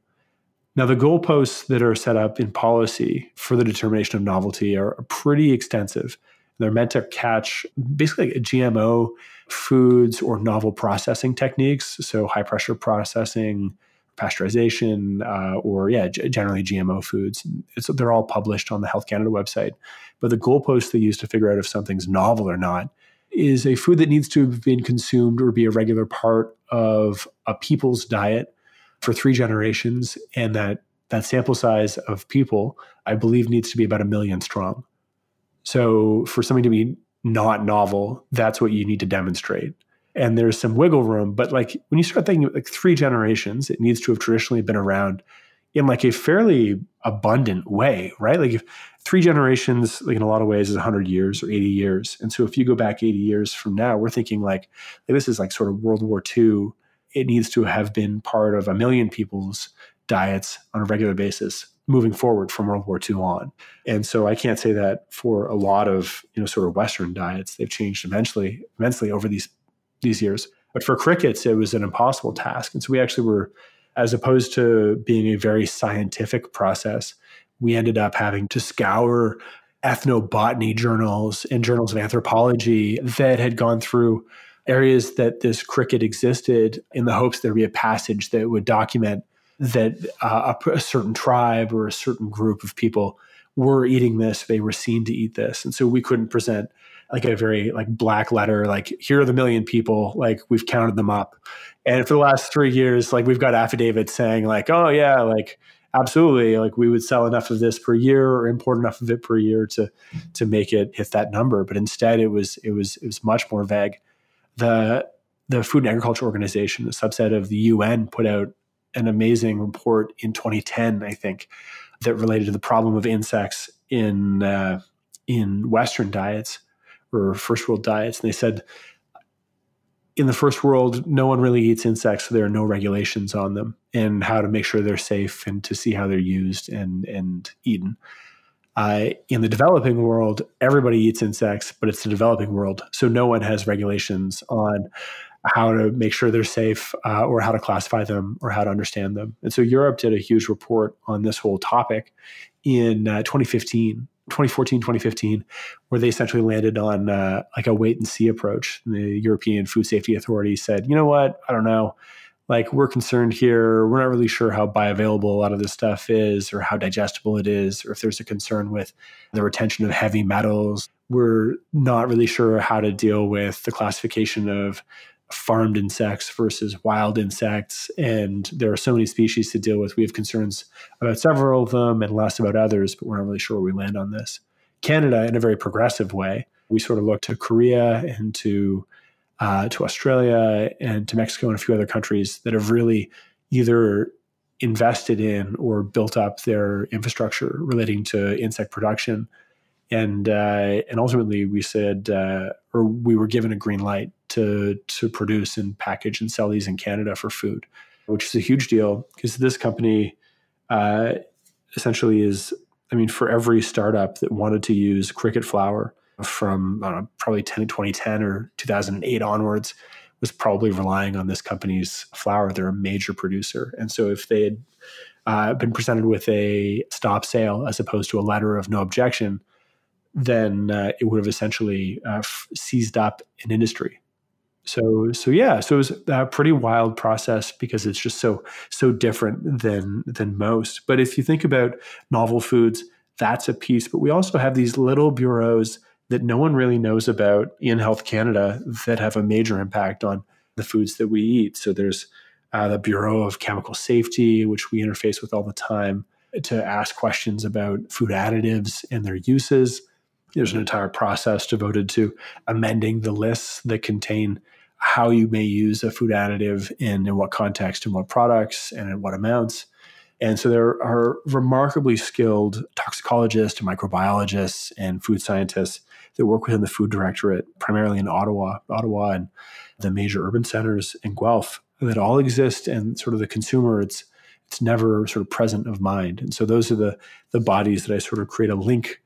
Now, the goalposts that are set up in policy for the determination of novelty are pretty extensive. They're meant to catch basically GMO foods or novel processing techniques, so high pressure processing, pasteurization, uh, or yeah, g- generally GMO foods. It's, they're all published on the Health Canada website. But the goalpost they use to figure out if something's novel or not is a food that needs to have been consumed or be a regular part of a people's diet for three generations, and that that sample size of people, I believe, needs to be about a million strong. So for something to be not novel, that's what you need to demonstrate and there's some wiggle room. But like when you start thinking like three generations, it needs to have traditionally been around in like a fairly abundant way, right? Like if three generations, like in a lot of ways, is 100 years or 80 years. And so if you go back 80 years from now, we're thinking like, this is like sort of World War II. It needs to have been part of a million people's diets on a regular basis moving forward from World War II on. And so I can't say that for a lot of, you know, sort of Western diets. They've changed immensely, immensely over these these years. But for crickets, it was an impossible task. And so we actually were, as opposed to being a very scientific process, we ended up having to scour ethnobotany journals and journals of anthropology that had gone through areas that this cricket existed in the hopes there would be a passage that would document that uh, a, a certain tribe or a certain group of people were eating this, they were seen to eat this. And so we couldn't present like a very like black letter like here are the million people like we've counted them up. And for the last three years like we've got affidavits saying like oh yeah like absolutely like we would sell enough of this per year or import enough of it per year to to make it hit that number. But instead it was it was it was much more vague. The the food and agriculture organization a subset of the un put out an amazing report in 2010 i think that related to the problem of insects in uh, in western diets or first world diets. And they said in the first world, no one really eats insects, so there are no regulations on them and how to make sure they're safe and to see how they're used and and eaten. Uh, in the developing world, everybody eats insects, but it's the developing world, so no one has regulations on how to make sure they're safe uh, or how to classify them or how to understand them. And so Europe did a huge report on this whole topic in uh, 2015 2014 2015 where they essentially landed on uh, like a wait and see approach. The european food safety authority said you know what? I don't know. Like we're concerned here. We're not really sure how bioavailable a lot of this stuff is or how digestible it is or if there's a concern with the retention of heavy metals. We're not really sure how to deal with the classification of farmed insects versus wild insects. And there are so many species to deal with. We have concerns about several of them and less about others, but we're not really sure where we land on this. Canada, in a very progressive way, we sort of look to Korea and to uh, to Australia and to Mexico and a few other countries that have really either invested in or built up their infrastructure relating to insect production and uh, and ultimately we said uh, or we were given a green light to to produce and package and sell these in Canada for food, which is a huge deal because this company uh, essentially is I mean for every startup that wanted to use cricket flour from know, probably 10, 2010 or 2008 onwards was probably relying on this company's flour. They're a major producer, and so if they had uh, been presented with a stop sale as opposed to a letter of no objection then uh, it would have essentially uh, f- seized up an industry. So, so yeah, so it was a pretty wild process because it's just so so different than than most. But if you think about novel foods, that's a piece. But we also have these little bureaus that no one really knows about in Health Canada that have a major impact on the foods that we eat. So there's uh, the Bureau of Chemical Safety, which we interface with all the time to ask questions about food additives and their uses. There's an entire process devoted to amending the lists that contain how you may use a food additive in, in what context and what products and in what amounts. And so there are remarkably skilled toxicologists and microbiologists and food scientists that work within the food directorate, primarily in Ottawa, Ottawa and the major urban centers in Guelph that all exist and sort of the consumer it's it's never sort of present of mind. And so those are the the bodies that I sort of create a link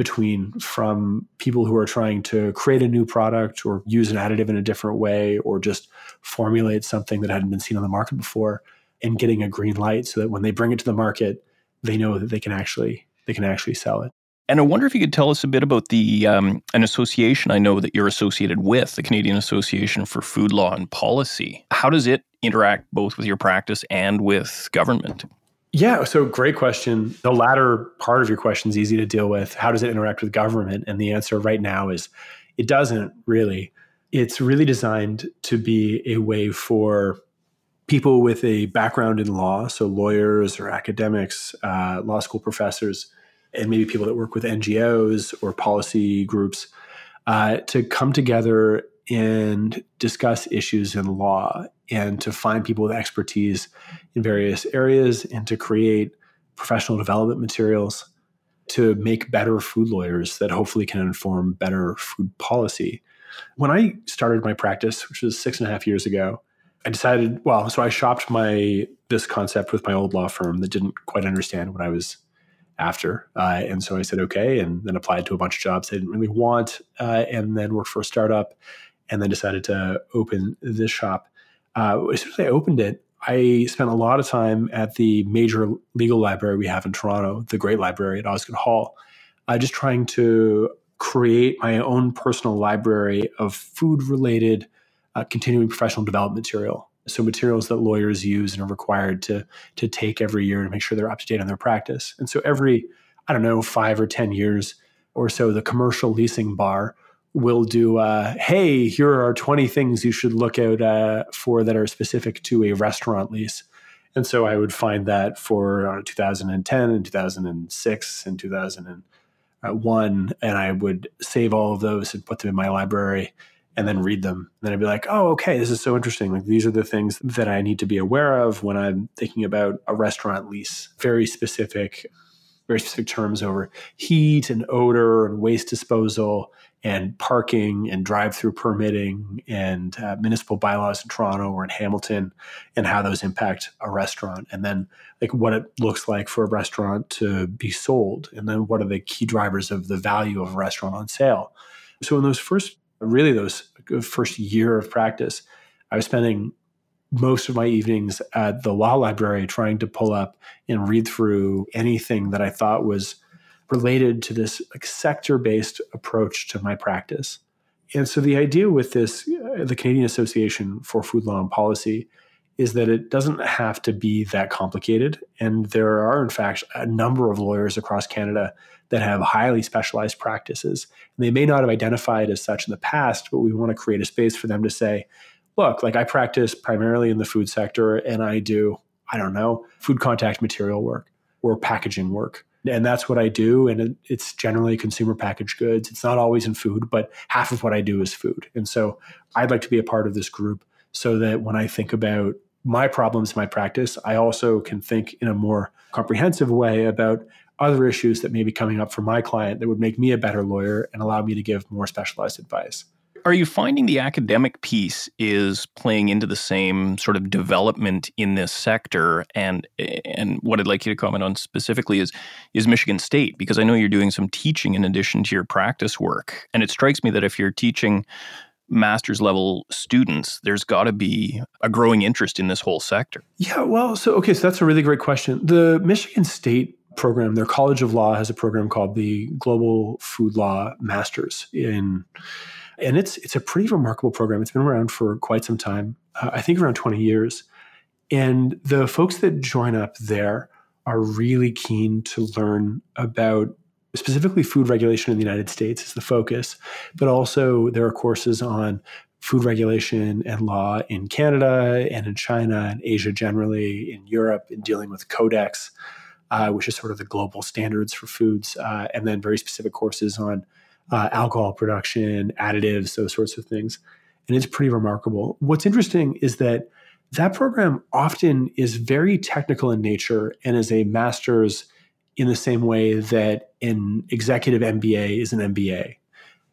between from people who are trying to create a new product or use an additive in a different way or just formulate something that hadn't been seen on the market before and getting a green light so that when they bring it to the market they know that they can actually they can actually sell it and I wonder if you could tell us a bit about the um, an association I know that you're associated with, the Canadian Association for Food Law and Policy. How does it interact both with your practice and with government? Yeah, so great question. The latter part of your question is easy to deal with. How does it interact with government? And the answer right now is it doesn't really. It's really designed to be a way for people with a background in law, so lawyers or academics, uh, law school professors, and maybe people that work with NGOs or policy groups, uh, to come together and discuss issues in law and to find people with expertise in various areas and to create professional development materials to make better food lawyers that hopefully can inform better food policy. When I started my practice, which was six and a half years ago, I decided, well, so I shopped my this concept with my old law firm that didn't quite understand what I was after. Uh, and so I said, okay, and then applied to a bunch of jobs I didn't really want, uh, and then worked for a startup, and then decided to open this shop uh, as soon as I opened it, I spent a lot of time at the major legal library we have in Toronto, the Great Library at Osgoode Hall, uh, just trying to create my own personal library of food related uh, continuing professional development material. So materials that lawyers use and are required to to take every year to make sure they're up to date on their practice. And so every I don't know five or ten years or so, the commercial leasing bar we'll do uh, hey here are 20 things you should look out uh, for that are specific to a restaurant lease. And so i would find that for uh, 2010 and 2006 and 2001 and i would save all of those and put them in my library and then read them. And then i'd be like oh okay this is so interesting. Like these are the things that i need to be aware of when i'm thinking about a restaurant lease. Very specific very specific terms over heat and odor and waste disposal and parking and drive through permitting and uh, municipal bylaws in Toronto or in Hamilton and how those impact a restaurant. And then, like, what it looks like for a restaurant to be sold. And then, what are the key drivers of the value of a restaurant on sale. So, in those first, really, those first year of practice, I was spending most of my evenings at the law library trying to pull up and read through anything that I thought was related to this sector based approach to my practice. And so the idea with this, uh, the Canadian Association for Food Law and Policy, is that it doesn't have to be that complicated. And there are, in fact, a number of lawyers across Canada that have highly specialized practices. And they may not have identified as such in the past, but we want to create a space for them to say, look, like I practice primarily in the food sector and I do, I don't know, food contact material work or packaging work and that's what I do. And it's generally consumer packaged goods. It's not always in food, but half of what I do is food. And so I'd like to be a part of this group so that when I think about my problems, my practice, I also can think in a more comprehensive way about other issues that may be coming up for my client that would make me a better lawyer and allow me to give more specialized advice. Are you finding the academic piece is playing into the same sort of development in this sector? And and what I'd like you to comment on specifically is is Michigan State because I know you're doing some teaching in addition to your practice work, and it strikes me that if you're teaching master's level students, there's got to be a growing interest in this whole sector. Yeah, well, so okay, so that's a really great question. The Michigan State program, their College of Law has a program called the Global Food Law Masters in and it's it's a pretty remarkable program. It's been around for quite some time. Uh, I think around 20 years. And the folks that join up there are really keen to learn about specifically food regulation in the United States is the focus, but also there are courses on food regulation and law in Canada and in China and Asia generally, in Europe, in dealing with codex, uh, which is sort of the global standards for foods, uh, and then very specific courses on uh, alcohol production, additives, those sorts of things. And it's pretty remarkable. What's interesting is that that program often is very technical in nature and is a master's in the same way that an executive MBA is an MBA.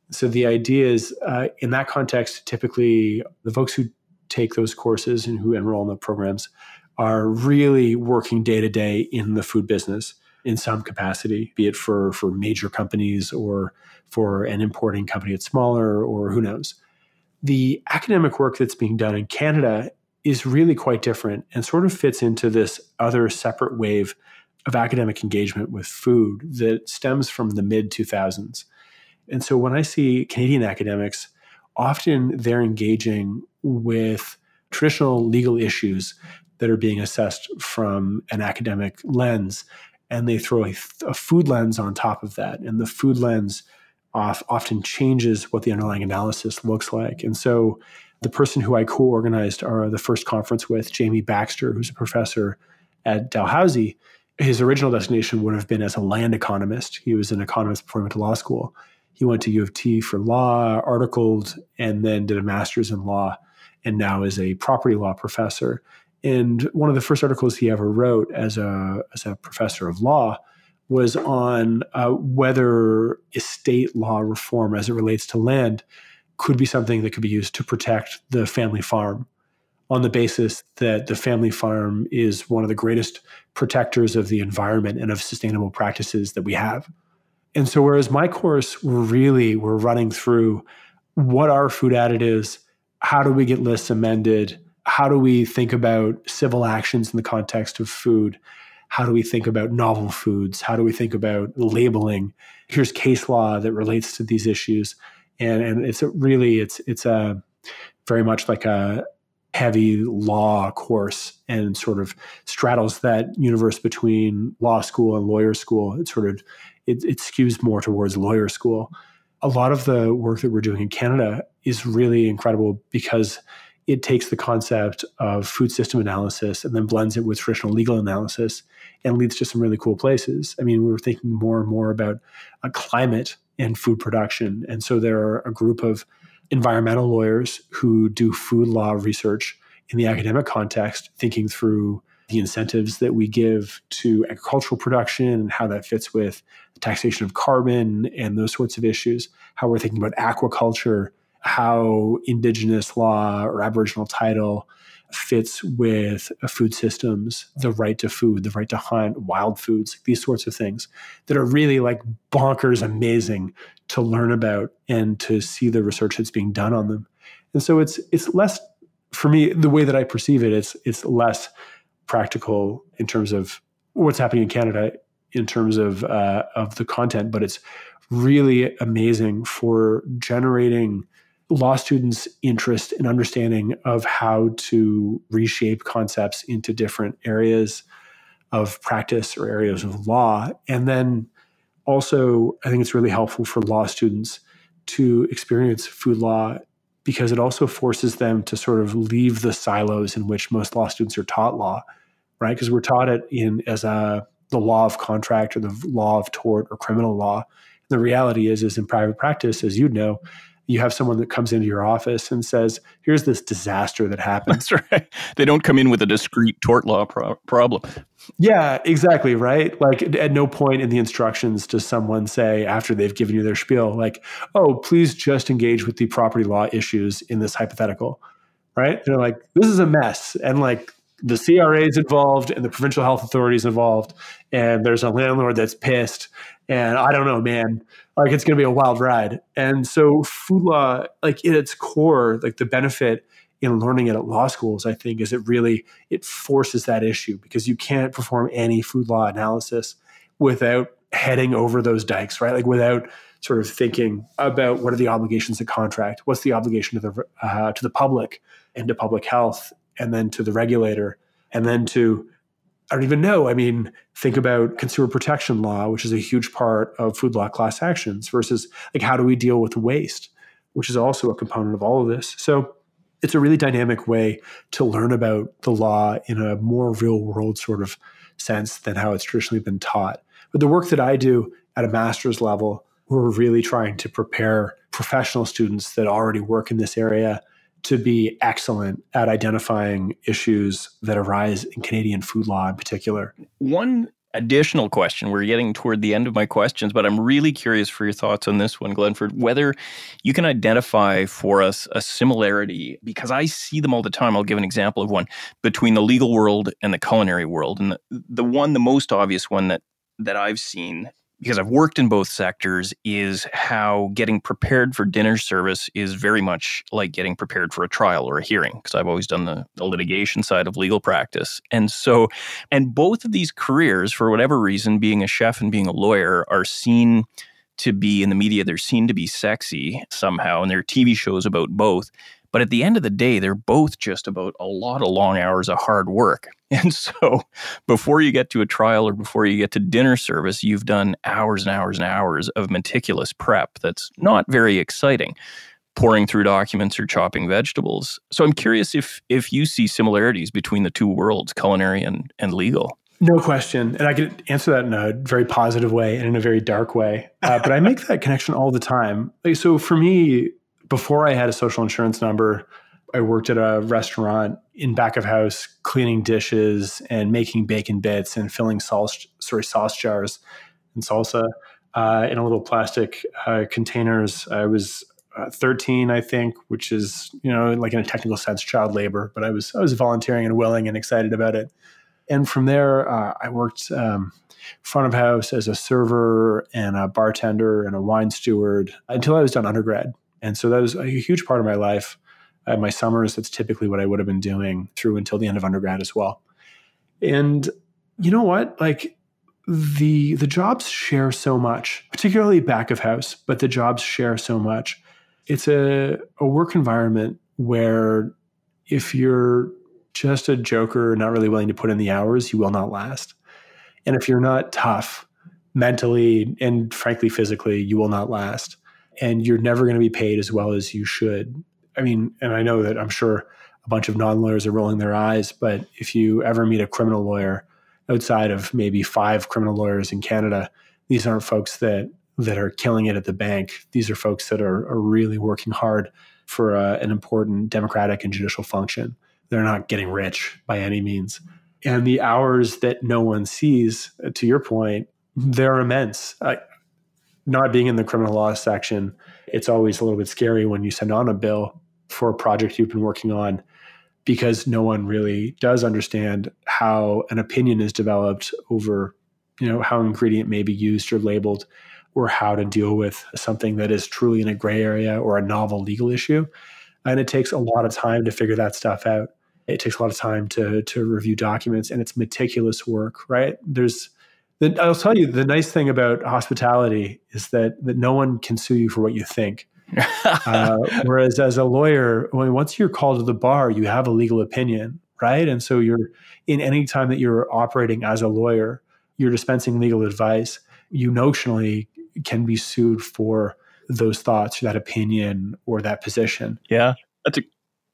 So the idea is, uh, in that context, typically the folks who take those courses and who enroll in the programs are really working day to day in the food business in some capacity, be it for for major companies or for an importing company that's smaller or who knows. The academic work that's being done in Canada is really quite different and sort of fits into this other separate wave of academic engagement with food that stems from the mid 2000s. And so when I see Canadian academics, often they're engaging with traditional legal issues that are being assessed from an academic lens and they throw a, a, food lens on top of that. And the food lens off, often changes what the underlying analysis looks like. And so the person who I co organized our, the first conference with, Jamie Baxter, who's a professor at Dalhousie, his original destination would have been as a land economist. He was an economist before he went to law school. He went to U of T for law, articled, and then did a master's in law, and now is a property law professor. And one of the first articles he ever wrote as a, as a professor of law was on uh, whether estate law reform as it relates to land could be something that could be used to protect the family farm on the basis that the family farm is one of the greatest protectors of the environment and of sustainable practices that we have. And so, whereas my course really we're running through what are food additives, how do we get lists amended, how do we think about civil actions in the context of food? How do we think about novel foods? How do we think about labeling? Here's case law that relates to these issues, and and it's really it's it's a very much like a heavy law course and sort of straddles that universe between law school and lawyer school. It sort of it, it skews more towards lawyer school. A lot of the work that we're doing in Canada is really incredible because it takes the concept of food system analysis and then blends it with traditional legal analysis and leads to some really cool places. I mean, we were thinking more and more about a climate and food production. And so there are a group of environmental lawyers who do food law research in the academic context, thinking through the incentives that we give to agricultural production and how that fits with taxation of carbon and those sorts of issues, how we're thinking about aquaculture, how indigenous law or aboriginal title fits with food systems, the right to food, the right to hunt, wild foods, these sorts of things that are really like bonkers amazing to learn about and to see the research that's being done on them. And so it's it's less for me the way that I perceive it it's it's less practical in terms of what's happening in Canada in terms of uh, of the content, but it's really amazing for generating law students' interest and understanding of how to reshape concepts into different areas of practice or areas of law. And then also, I think it's really helpful for law students to experience food law because it also forces them to sort of leave the silos in which most law students are taught law, right? Because we're taught it in as a the law of contract or the law of tort or criminal law. The reality is, is in private practice, as you know, you have someone that comes into your office and says, "Here's this disaster that happened." That's right. They don't come in with a discrete tort law pro- problem. Yeah, exactly. Right. Like at no point in the instructions does someone say after they've given you their spiel, like, "Oh, please just engage with the property law issues in this hypothetical." Right? They're like, "This is a mess," and like the CRA is involved and the provincial health authorities involved, and there's a landlord that's pissed, and I don't know, man, like it's going to be a wild ride. And so, food law, like in its core, like the benefit in learning it at law schools, I think, is it really it forces that issue because you can't perform any food law analysis without heading over those dikes, right? Like without sort of thinking about what are the obligations of contract, what's the obligation to the uh, to the public and to public health, and then to the regulator, and then to I don't even know. I mean, think about consumer protection law, which is a huge part of food law class actions, versus like how do we deal with waste, which is also a component of all of this. So it's a really dynamic way to learn about the law in a more real world sort of sense than how it's traditionally been taught. But the work that I do at a master's level, we're really trying to prepare professional students that already work in this area to be excellent at identifying issues that arise in Canadian food law in particular. One additional question. We're getting toward the end of my questions, but I'm really curious for your thoughts on this one, Glenford, whether you can identify for us a similarity, because I see them all the time. I'll give an example of one between the legal world and the culinary world. And the, the one, the most obvious one that that I've seen because I've worked in both sectors, is how getting prepared for dinner service is very much like getting prepared for a trial or a hearing, because I've always done the, the, litigation side of legal practice. And so, and both of these careers, for whatever reason, being a chef and being a lawyer, are seen to be in the media, they're seen to be sexy somehow, and there are TV shows about both. But at the end of the day, they're both just about a lot of long hours of hard work. And so before you get to a trial or before you get to dinner service, you've done hours and hours and hours of meticulous prep that's not very exciting pouring through documents or chopping vegetables. So I'm curious if if you see similarities between the two worlds, culinary and, and legal. No question. And I can answer that in a very positive way and in a very dark way. Uh, but I make that connection all the time. Like, so for me, before I had a social insurance number, I worked at a restaurant in back of house, cleaning dishes and making bacon bits and filling sauce, sorry, sauce jars and salsa uh, in a little plastic uh, containers. I was uh, 13, I think, which is you know like in a technical sense child labor, but I was I was volunteering and willing and excited about it. And from there, uh, I worked um, front of house as a server and a bartender and a wine steward until I was done undergrad. And so that was a huge part of my life. At my summers, that's typically what I would have been doing through until the end of undergrad as well. And you know what? Like the the jobs share so much, particularly back of house, but the jobs share so much. It's a, a work environment where if you're just a joker, not really willing to put in the hours, you will not last. And if you're not tough mentally and frankly physically, you will not last and you're never going to be paid as well as you should. I mean, and I know that I'm sure a bunch of non lawyers are rolling their eyes, but if you ever meet a criminal lawyer outside of maybe five criminal lawyers in Canada, these aren't folks that that are killing it at the bank. These are folks that are, are really working hard for uh, an important democratic and judicial function. They're not getting rich by any means. And the hours that no one sees, to your point, they're immense. Not being in the criminal law section, it's always a little bit scary when you send on a bill for a project you've been working on because no one really does understand how an opinion is developed over you know how ingredient may be used or labeled or how to deal with something that is truly in a gray area or a novel legal issue. And it takes a lot of time to figure that stuff out. It takes a lot of time to to review documents and it's meticulous work right? There's I'll tell you the nice thing about hospitality is that that no one can sue you for what you think uh, whereas as a lawyer, when once you're called to the bar, you have a legal opinion, right? And so you're in any time that you're operating as a lawyer, you're dispensing legal advice. You notionally can be sued for those thoughts, or that opinion, or that position. Yeah, that's a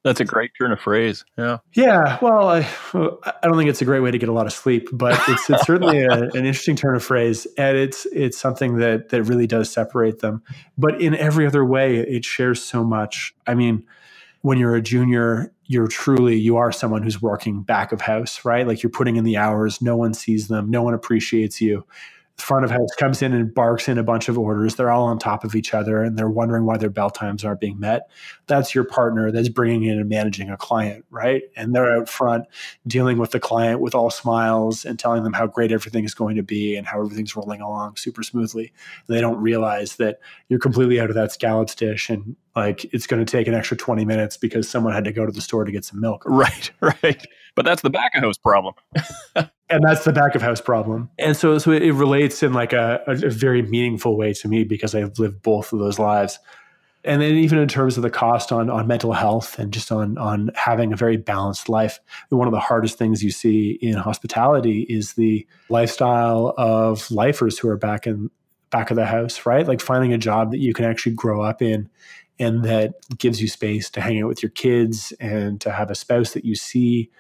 that's a great turn of phrase. Yeah. Yeah. Well, I, I don't think it's a great way to get a lot of sleep, but it's, it's certainly a, an interesting turn of phrase, and it's it's something that that really does separate them. But in every other way, it shares so much. I mean, when you're a junior, you're truly you are someone who's working back of house, right? Like you're putting in the hours. No one sees them. No one appreciates you front of house comes in and barks in a bunch of orders. They're all on top of each other and they're wondering why their bell times aren't being met. That's your partner that's bringing in and managing a client, right? And they're out front dealing with the client with all smiles and telling them how great everything is going to be and how everything's rolling along super smoothly. They don't realize that you're completely out of that scallops dish and like it's going to take an extra 20 minutes because someone had to go to the store to get some milk. Right, right. But that's the back of house problem. and that's the back of house problem. And so, so it relates in like a, a, very meaningful way to me because I've lived both of those lives. And then even in terms of the cost on, on mental health and just on, on having a very balanced life, one of the hardest things you see in hospitality is the lifestyle of lifers who are back in back of the house, right? Like finding a job that you can actually grow up in and that gives you space to hang out with your kids and to have a spouse that you see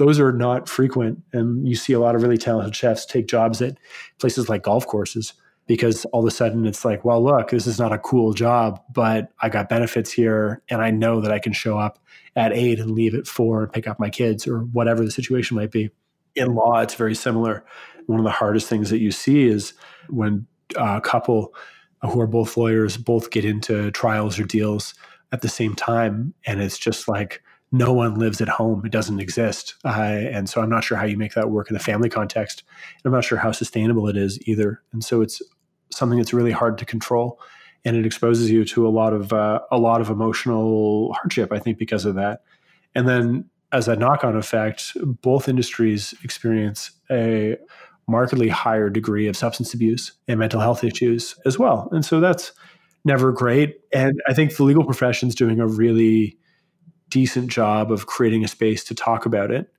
those are not frequent. And you see a lot of really talented chefs take jobs at places like golf courses because all of a sudden it's like, well, look, this is not a cool job, but I got benefits here and I know that I can show up at eight and leave at four and pick up my kids or whatever the situation might be. In law, it's very similar. One of the hardest things that you see is when a couple who are both lawyers both get into trials or deals at the same time. And it's just like, no one lives at home. It doesn't exist. Uh, and so I'm not sure how you make that work in a family context. I'm not sure how sustainable it is either. And so it's something that's really hard to control. And it exposes you to a lot of uh, a lot of emotional hardship, I think, because of that. And then, as a knock-on effect, both industries experience a markedly higher degree of substance abuse and mental health issues as well. And so that's never great. And I think the legal profession is doing a really decent job of creating a space to talk about it.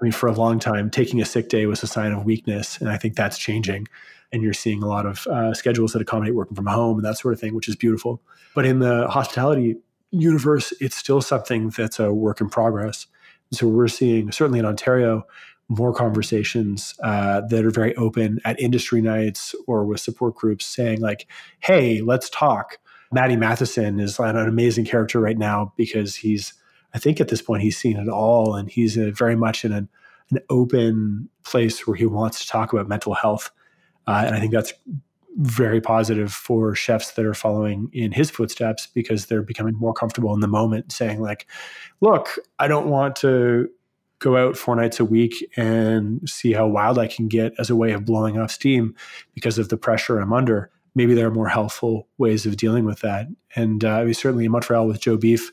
I mean, for a long time, taking a sick day was a sign of weakness, and I think that's changing. And you're seeing a lot of uh, schedules that accommodate working from home and that sort of thing, which is beautiful. But in the hospitality universe, it's still something that's a work in progress. So we're seeing, certainly in Ontario, more conversations uh, that are very open at industry nights or with support groups saying, like, hey, let's talk. Matty Matheson is an amazing character right now because he's I think at this point he's seen it all, and he's a, very much in an, an, open place where he wants to talk about mental health, uh, and I think that's very positive for chefs that are following in his footsteps because they're becoming more comfortable in the moment, saying like, "Look, I don't want to." Go out four nights a week and see how wild I can get as a way of blowing off steam because of the pressure I'm under maybe there are more helpful ways of dealing with that. And uh, I mean, certainly in Montreal with Joe Beef,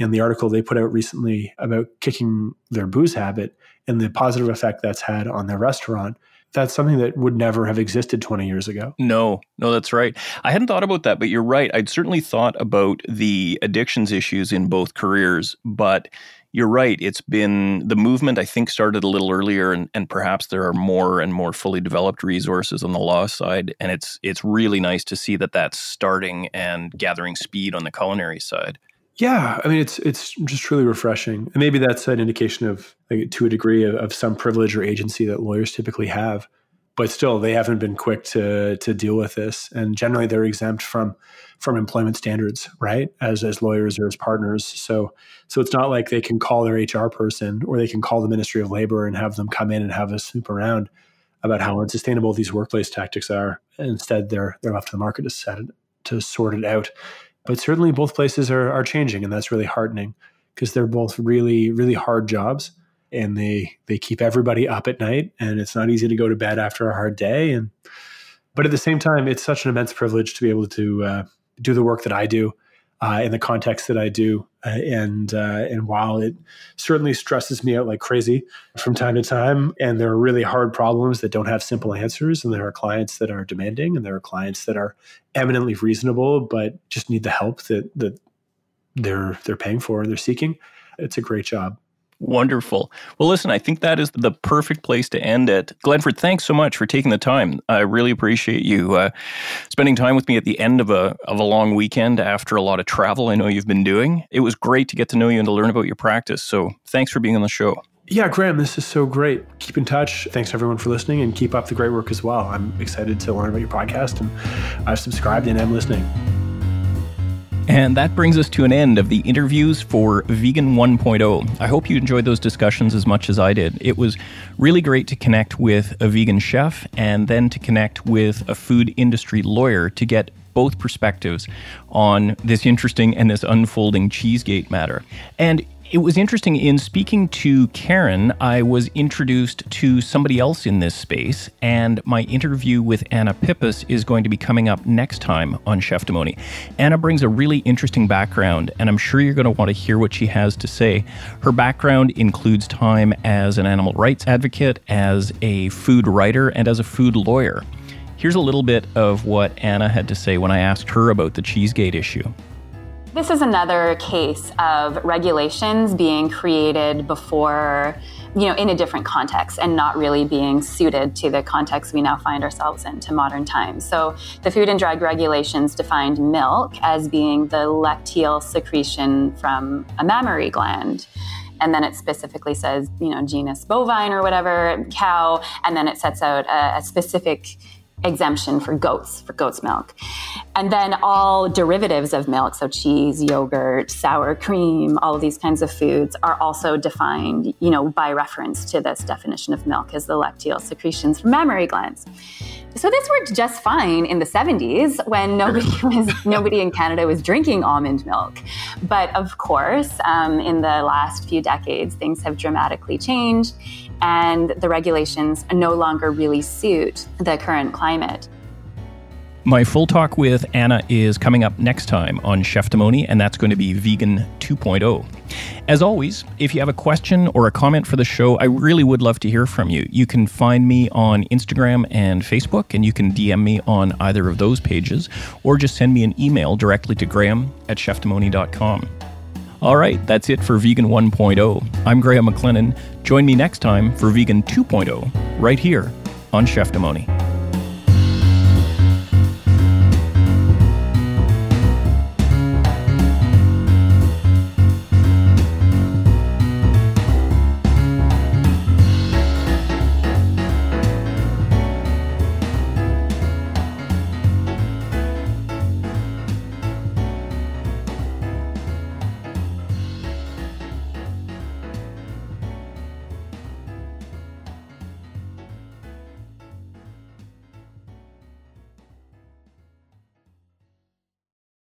in the article they put out recently about kicking their booze habit and the positive effect that's had on their restaurant that's something that would never have existed 20 years ago. No, no, that's right. I hadn't thought about that, but you're right. I'd certainly thought about the addictions issues in both careers, but you're right. It's been the movement, I think, started a little earlier, and, and perhaps there are more and more fully developed resources on the law side. And it's it's really nice to see that that's starting and gathering speed on the culinary side. Yeah, I mean it's it's just truly refreshing, and maybe that's an indication of, like, to a degree, of, of, some privilege or agency that lawyers typically have. but still they haven't been quick to to deal with this. And generally they're exempt from from employment standards right as as lawyers or as partners. So so it's not like they can call their hr person or they can call the ministry of labor and have them come in and have us snoop around about how unsustainable these workplace tactics are. Instead they're they're left to the market to set it to sort it out but certainly both places are are changing and that's really heartening because they're both really really hard jobs and they they keep everybody up at night and it's not easy to go to bed after a hard day and but at the same time it's such an immense privilege to be able to uh, do the work that I do uh, in the context that I do. Uh, and uh, and while it certainly stresses me out like crazy from time to time and there are really hard problems that don't have simple answers and there are clients that are demanding and there are clients that are eminently reasonable but just need the help that that they're they're paying for and they're seeking it's a great job Wonderful. Well, listen, I think that is the perfect place to end it. Glenford, thanks so much for taking the time. I really appreciate you uh, spending time with me at the end of a of a long weekend after a lot of travel. I know you've been doing. It was great to get to know you and to learn about your practice. So, thanks for being on the show. Yeah, Graham, this is so great. Keep in touch. Thanks everyone for listening and keep up the great work as well. I'm excited to learn about your podcast and I've subscribed and am listening. And that brings us to an end of the interviews for Vegan 1.0. I hope you enjoyed those discussions as much as I did. It was really great to connect with a vegan chef and then to connect with a food industry lawyer to get both perspectives on this interesting and this unfolding Cheesegate matter. And it was interesting in speaking to Karen, I was introduced to somebody else in this space, and my interview with Anna Pippus is going to be coming up next time on Cheftimony. Anna brings a really interesting background, and I'm sure you're going to want to hear what she has to say. Her background includes time as an animal rights advocate, as a food writer, and as a food lawyer. Here's a little bit of what Anna had to say when I asked her about the Cheesegate issue. This is another case of regulations being created before, you know, in a different context and not really being suited to the context we now find ourselves in to modern times. So the Food and Drug Regulations defined milk as being the lacteal secretion from a mammary gland and then it specifically says, you know, genus bovine or whatever, cow, and then it sets out a, a specific exemption for goats, for goat's milk. And then all derivatives of milk, so cheese, yogurt, sour cream, all of these kinds of foods are also defined, you know, by reference to this definition of milk as the lacteal secretions from mammary glands. So this worked just fine in the 70s when nobody was nobody in Canada was drinking almond milk. But of course, um, in the last few decades, things have dramatically changed, and the regulations no longer really suit the current climate. My full talk with Anna is coming up next time on Cheftimony, and that's going to be Vegan 2.0. As always, if you have a question or a comment for the show, I really would love to hear from you. You can find me on Instagram and Facebook, and you can DM me on either of those pages, or just send me an email directly to graham at cheftimony.com. All right, that's it for Vegan 1.0. I'm Graham McLennan. Join me next time for Vegan 2.0, right here on Cheftimony.